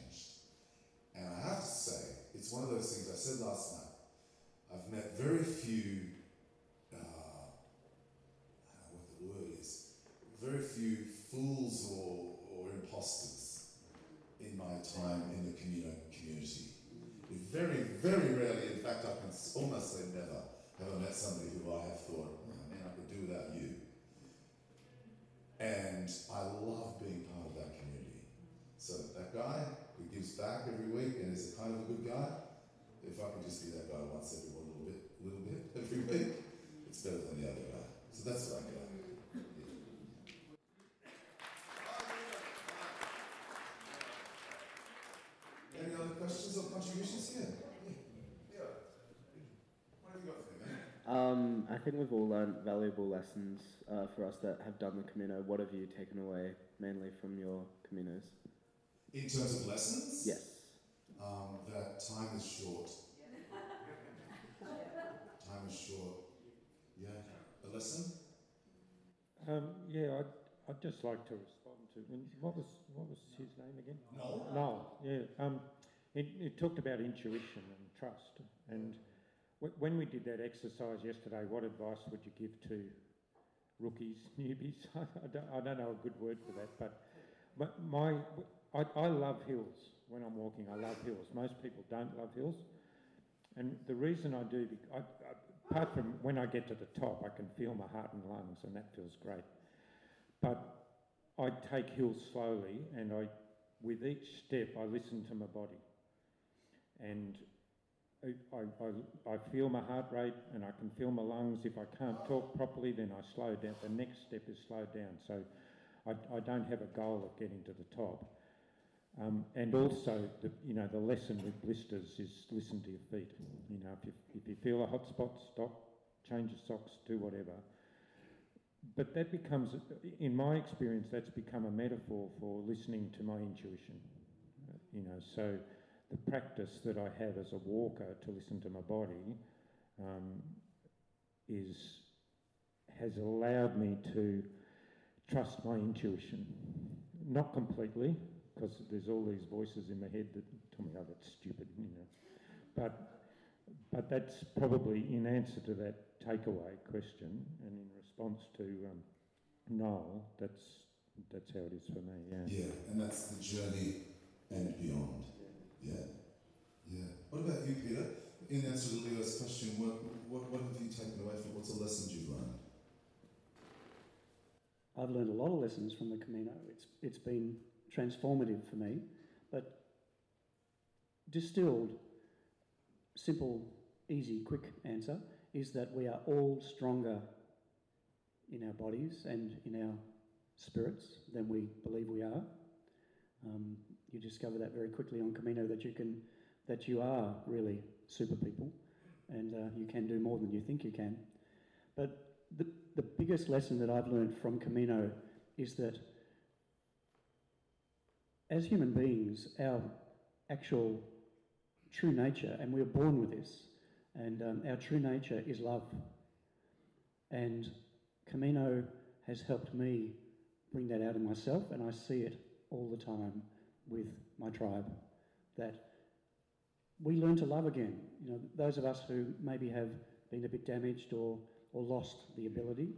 And I have to say, it's one of those things I said last night. I've met very few, uh, I don't know what the word is, very few fools or, or imposters in my time in the Camino community. Very, very rarely, in fact, I can almost say never, have I met somebody who I have thought, man, I could do without you. And I love being part of that community. So that guy who gives back every week and is a kind of a good guy, if I could just be that guy once every one little bit, little bit every week, it's better than the other guy. So that's what I get. Any other questions or contributions here? Yeah. What have you got for me, man? Um, I think we've all learned valuable lessons uh, for us that have done the Camino. What have you taken away mainly from your Caminos? In terms of lessons? Yes. Um, that time is short. time is short. Yeah. A lesson? Um, yeah, I'd, I'd just like to respond to what was what was his name again? No. No, yeah. Um, it, it talked about intuition and trust. And w- when we did that exercise yesterday, what advice would you give to rookies, newbies? I, don't, I don't know a good word for that, but but my I, I love hills. When I'm walking, I love hills. Most people don't love hills, and the reason I do, I, I, apart from when I get to the top, I can feel my heart and lungs, and that feels great. But I take hills slowly, and I, with each step, I listen to my body, and I, I, I, feel my heart rate, and I can feel my lungs. If I can't talk properly, then I slow down. The next step is slow down, so I, I don't have a goal of getting to the top. Um, and also, the, you know, the lesson with blisters is listen to your feet. You know, if you, if you feel a hot spot, stop, change your socks, do whatever. But that becomes, in my experience, that's become a metaphor for listening to my intuition. You know, so the practice that I have as a walker to listen to my body um, is has allowed me to trust my intuition. Not completely, because there's all these voices in my head that tell me, "Oh, that's stupid," you know. But but that's probably in answer to that takeaway question and in response to um, Noel, that's that's how it is for me. Yeah. Yeah, and that's the journey and beyond. Yeah, yeah. What about you, Peter? In answer to Leo's question, what, what, what have you taken away from What's a lesson you've learned? I've learned a lot of lessons from the Camino. It's, it's been transformative for me, but distilled, simple, easy, quick answer is that we are all stronger in our bodies and in our spirits than we believe we are. Um, you discover that very quickly on Camino that you can, that you are really super people, and uh, you can do more than you think you can. But the, the biggest lesson that I've learned from Camino is that as human beings, our actual true nature, and we are born with this, and um, our true nature is love. And Camino has helped me bring that out in myself, and I see it all the time with my tribe. That we learn to love again. You know, those of us who maybe have been a bit damaged or, or lost the ability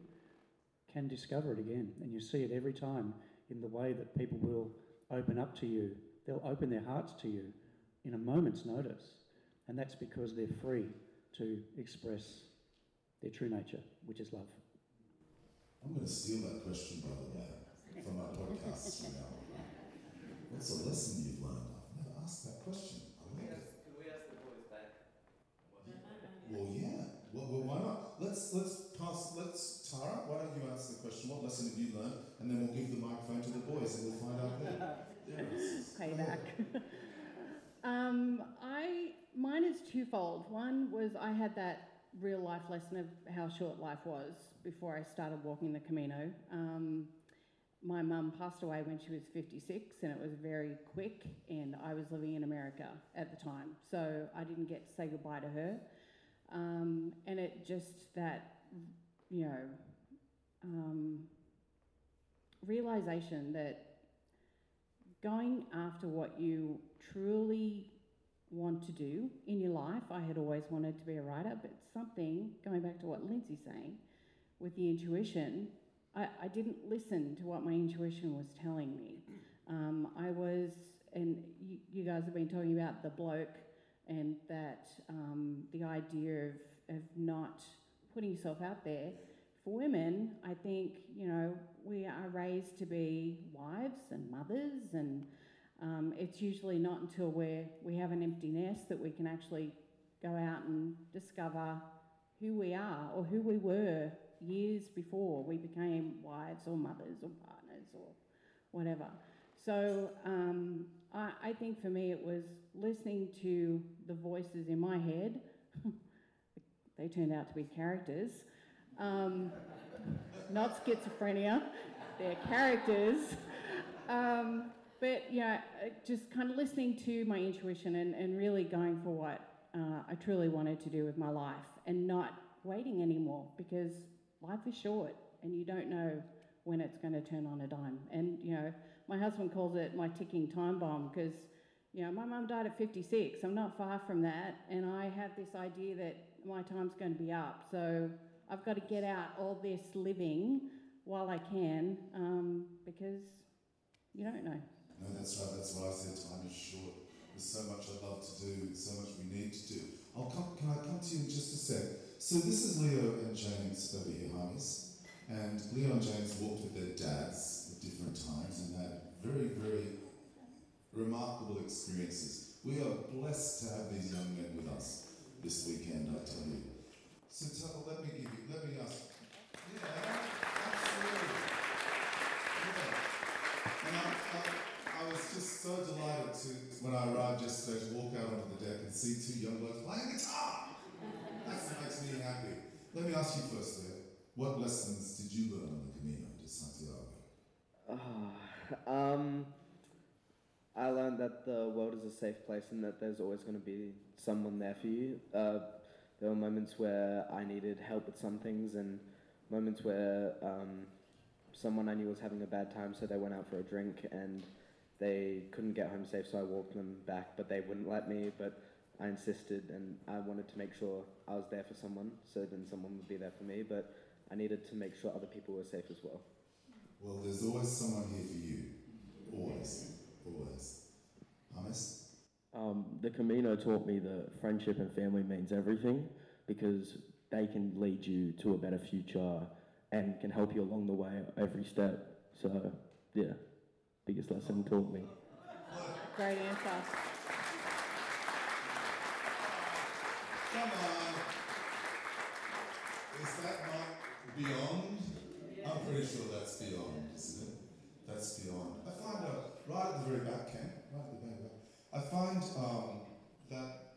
can discover it again. And you see it every time in the way that people will open up to you. They'll open their hearts to you in a moment's notice. And that's because they're free to express their true nature, which is love. I'm going to steal that question, by the way, from our podcast now on. What's a lesson you've learned? I've never asked that question. I love it. Can we ask the boys back? Well, yeah. Well, well, why not? Let's let's pass. Let's Tara. Why don't you answer the question? What lesson have you learned? And then we'll give the microphone to the boys, and we'll find out there. Yes. Payback. um, I mine is twofold. One was I had that real life lesson of how short life was before I started walking the Camino. Um, my mum passed away when she was 56, and it was very quick, and I was living in America at the time, so I didn't get to say goodbye to her. Um, and it just that, you know, um, realization that going after what you truly want to do in your life. I had always wanted to be a writer, but something, going back to what Lindsay's saying, with the intuition, I, I didn't listen to what my intuition was telling me. Um, I was, and you, you guys have been talking about the bloke and that um, the idea of, of not putting yourself out there. For women, I think, you know, we are raised to be wives and mothers and um, it's usually not until we we have an empty nest that we can actually go out and discover who we are or who we were years before we became wives or mothers or partners or whatever. So um, I, I think for me it was listening to the voices in my head. they turned out to be characters, um, not schizophrenia. They're characters. Um, but yeah, uh, just kind of listening to my intuition and, and really going for what uh, I truly wanted to do with my life and not waiting anymore because life is short and you don't know when it's going to turn on a dime. And, you know, my husband calls it my ticking time bomb because, you know, my mum died at 56. I'm not far from that. And I have this idea that my time's going to be up. So I've got to get out all this living while I can um, because you don't know. No, that's right. That's why I said time is short. There's so much I'd love to do, so much we need to do. I'll come, can I come to you in just a sec? So this is Leo and James over here, Harneys. And Leo and James walked with their dads at different times and had very, very remarkable experiences. We are blessed to have these young men with us this weekend, I tell you. So tell, let me give you, let me ask. Yeah, absolutely. Yeah. And I, I, I was just so delighted to, when I arrived yesterday, to walk out onto the deck and see two young blokes playing guitar. What makes me happy. Let me ask you first, Leo. What lessons did you learn on the Camino de Santiago? Ah, um, I learned that the world is a safe place and that there's always going to be someone there for you. Uh, there were moments where I needed help with some things and moments where um, someone I knew was having a bad time, so they went out for a drink and they couldn't get home safe, so I walked them back, but they wouldn't let me. But I insisted, and I wanted to make sure I was there for someone, so then someone would be there for me. But I needed to make sure other people were safe as well. Well, there's always someone here for you. Always. Always. Hummus? Um, the Camino taught me that friendship and family means everything because they can lead you to a better future and can help you along the way every step. So, yeah, biggest lesson taught me. Great answer. Come on. Is that not beyond? I'm pretty sure that's beyond, isn't it? That's beyond. I find out right at the very back, Ken, right at the very back. I find um, that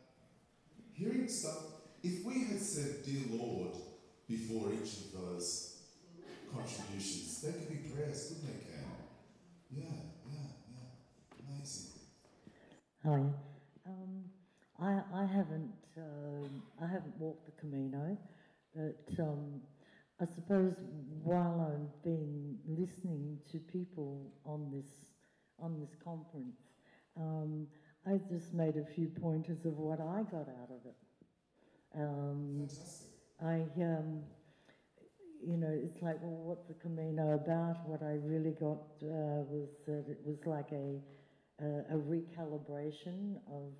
hearing stuff. If we had said "Dear Lord" before each of those contributions, they could be prayers, couldn't they, Ken? Yeah, yeah, yeah. Amazing. Hi. Um, I, I haven't um, I haven't walked the Camino, but um, I suppose while I've been listening to people on this on this conference, um, I just made a few pointers of what I got out of it. Um, I, um, you know, it's like, well, what's the Camino about? What I really got uh, was that it was like a, a, a recalibration of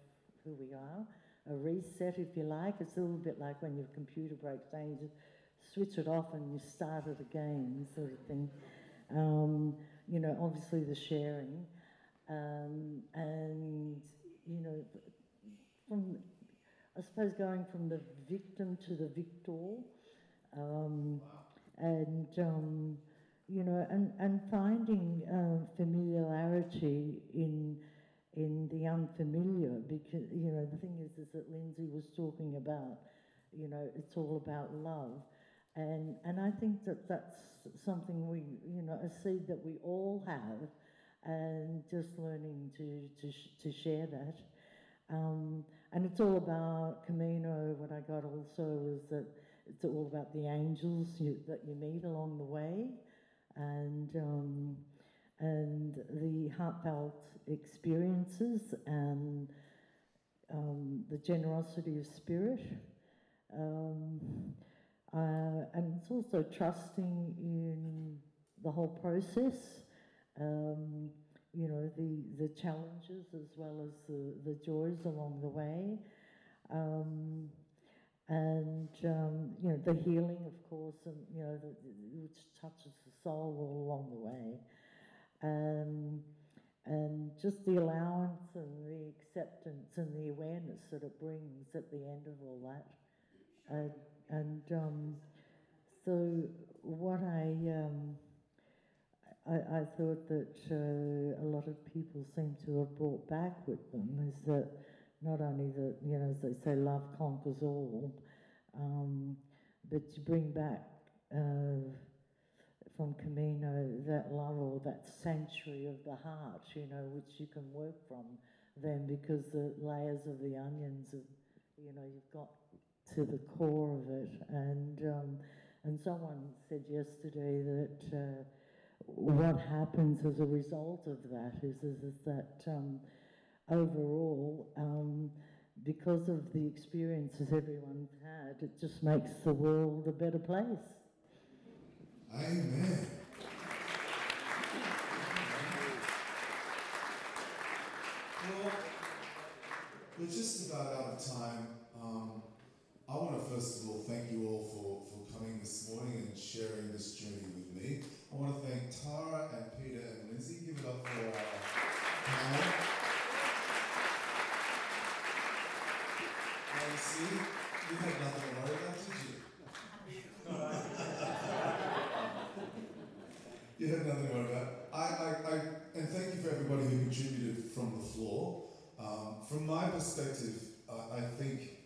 who we are, a reset, if you like. It's a little bit like when your computer breaks down, you just switch it off and you start it again, sort of thing. Um, you know, obviously the sharing, um, and you know, from I suppose going from the victim to the victor, um, and um, you know, and and finding uh, familiarity in in the unfamiliar because you know the thing is is that Lindsay was talking about, you know, it's all about love, and and I think that that's something we you know a seed that we all have, and just learning to to to share that. Um, and it's all about Camino. What I got also was that it's all about the angels you, that you meet along the way, and um, and the heartfelt experiences and um, the generosity of spirit. Um, uh, and it's also trusting in the whole process. Um, you know, the, the challenges as well as the, the joys along the way. Um, and, um, you know, the healing, of course, and, you know, the, which touches the soul all along the way. Um, and just the allowance and the acceptance and the awareness that it brings at the end of all that. And, and um, so, what I. Um, I, I thought that uh, a lot of people seem to have brought back with them is that not only that, you know, as they say, love conquers all, um, but you bring back uh, from Camino that love or that sanctuary of the heart, you know, which you can work from then because the layers of the onions, of, you know, you've got to the core of it. And, um, and someone said yesterday that. Uh, what happens as a result of that is, is, is that um, overall, um, because of the experiences everyone's had, it just makes the world a better place. Amen. Well, we're just about out of time. Um, I want to first of all thank you all for, for coming this morning and sharing this journey with me. I want to thank Tara and Peter and Lindsay. Give it up for our panel. And see, you had nothing to worry about, did you? You had nothing to worry about. I, I, I, and thank you for everybody who contributed from the floor. Um, from my perspective, uh, I think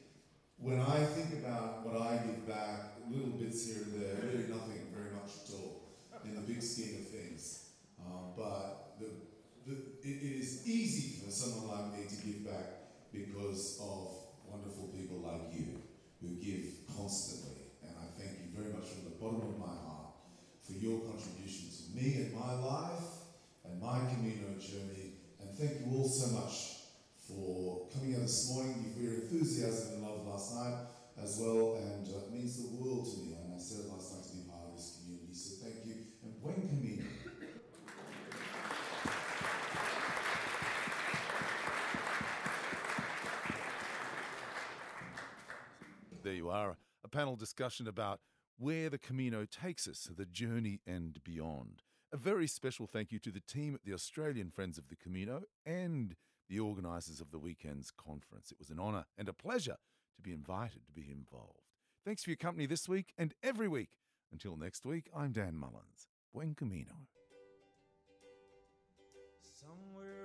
when I think about what I give back, little bits here and there, really nothing very much at all in the big scheme of things. Um, but the, the, it is easy for someone like me to give back because of wonderful people like you who give constantly. And I thank you very much from the bottom of my heart for your contribution to me and my life and my Camino journey. And thank you all so much for coming here this morning, for your enthusiasm and love last night as well. And uh, it means the world to me. And I said last night to be part of this community. So thank you. And buen Camino. There you are, a panel discussion about where the Camino takes us, the journey and beyond. A very special thank you to the team at the Australian Friends of the Camino and the organisers of the weekend's conference. It was an honour and a pleasure to be invited to be involved. Thanks for your company this week and every week. Until next week, I'm Dan Mullins. Buen Camino. Somewhere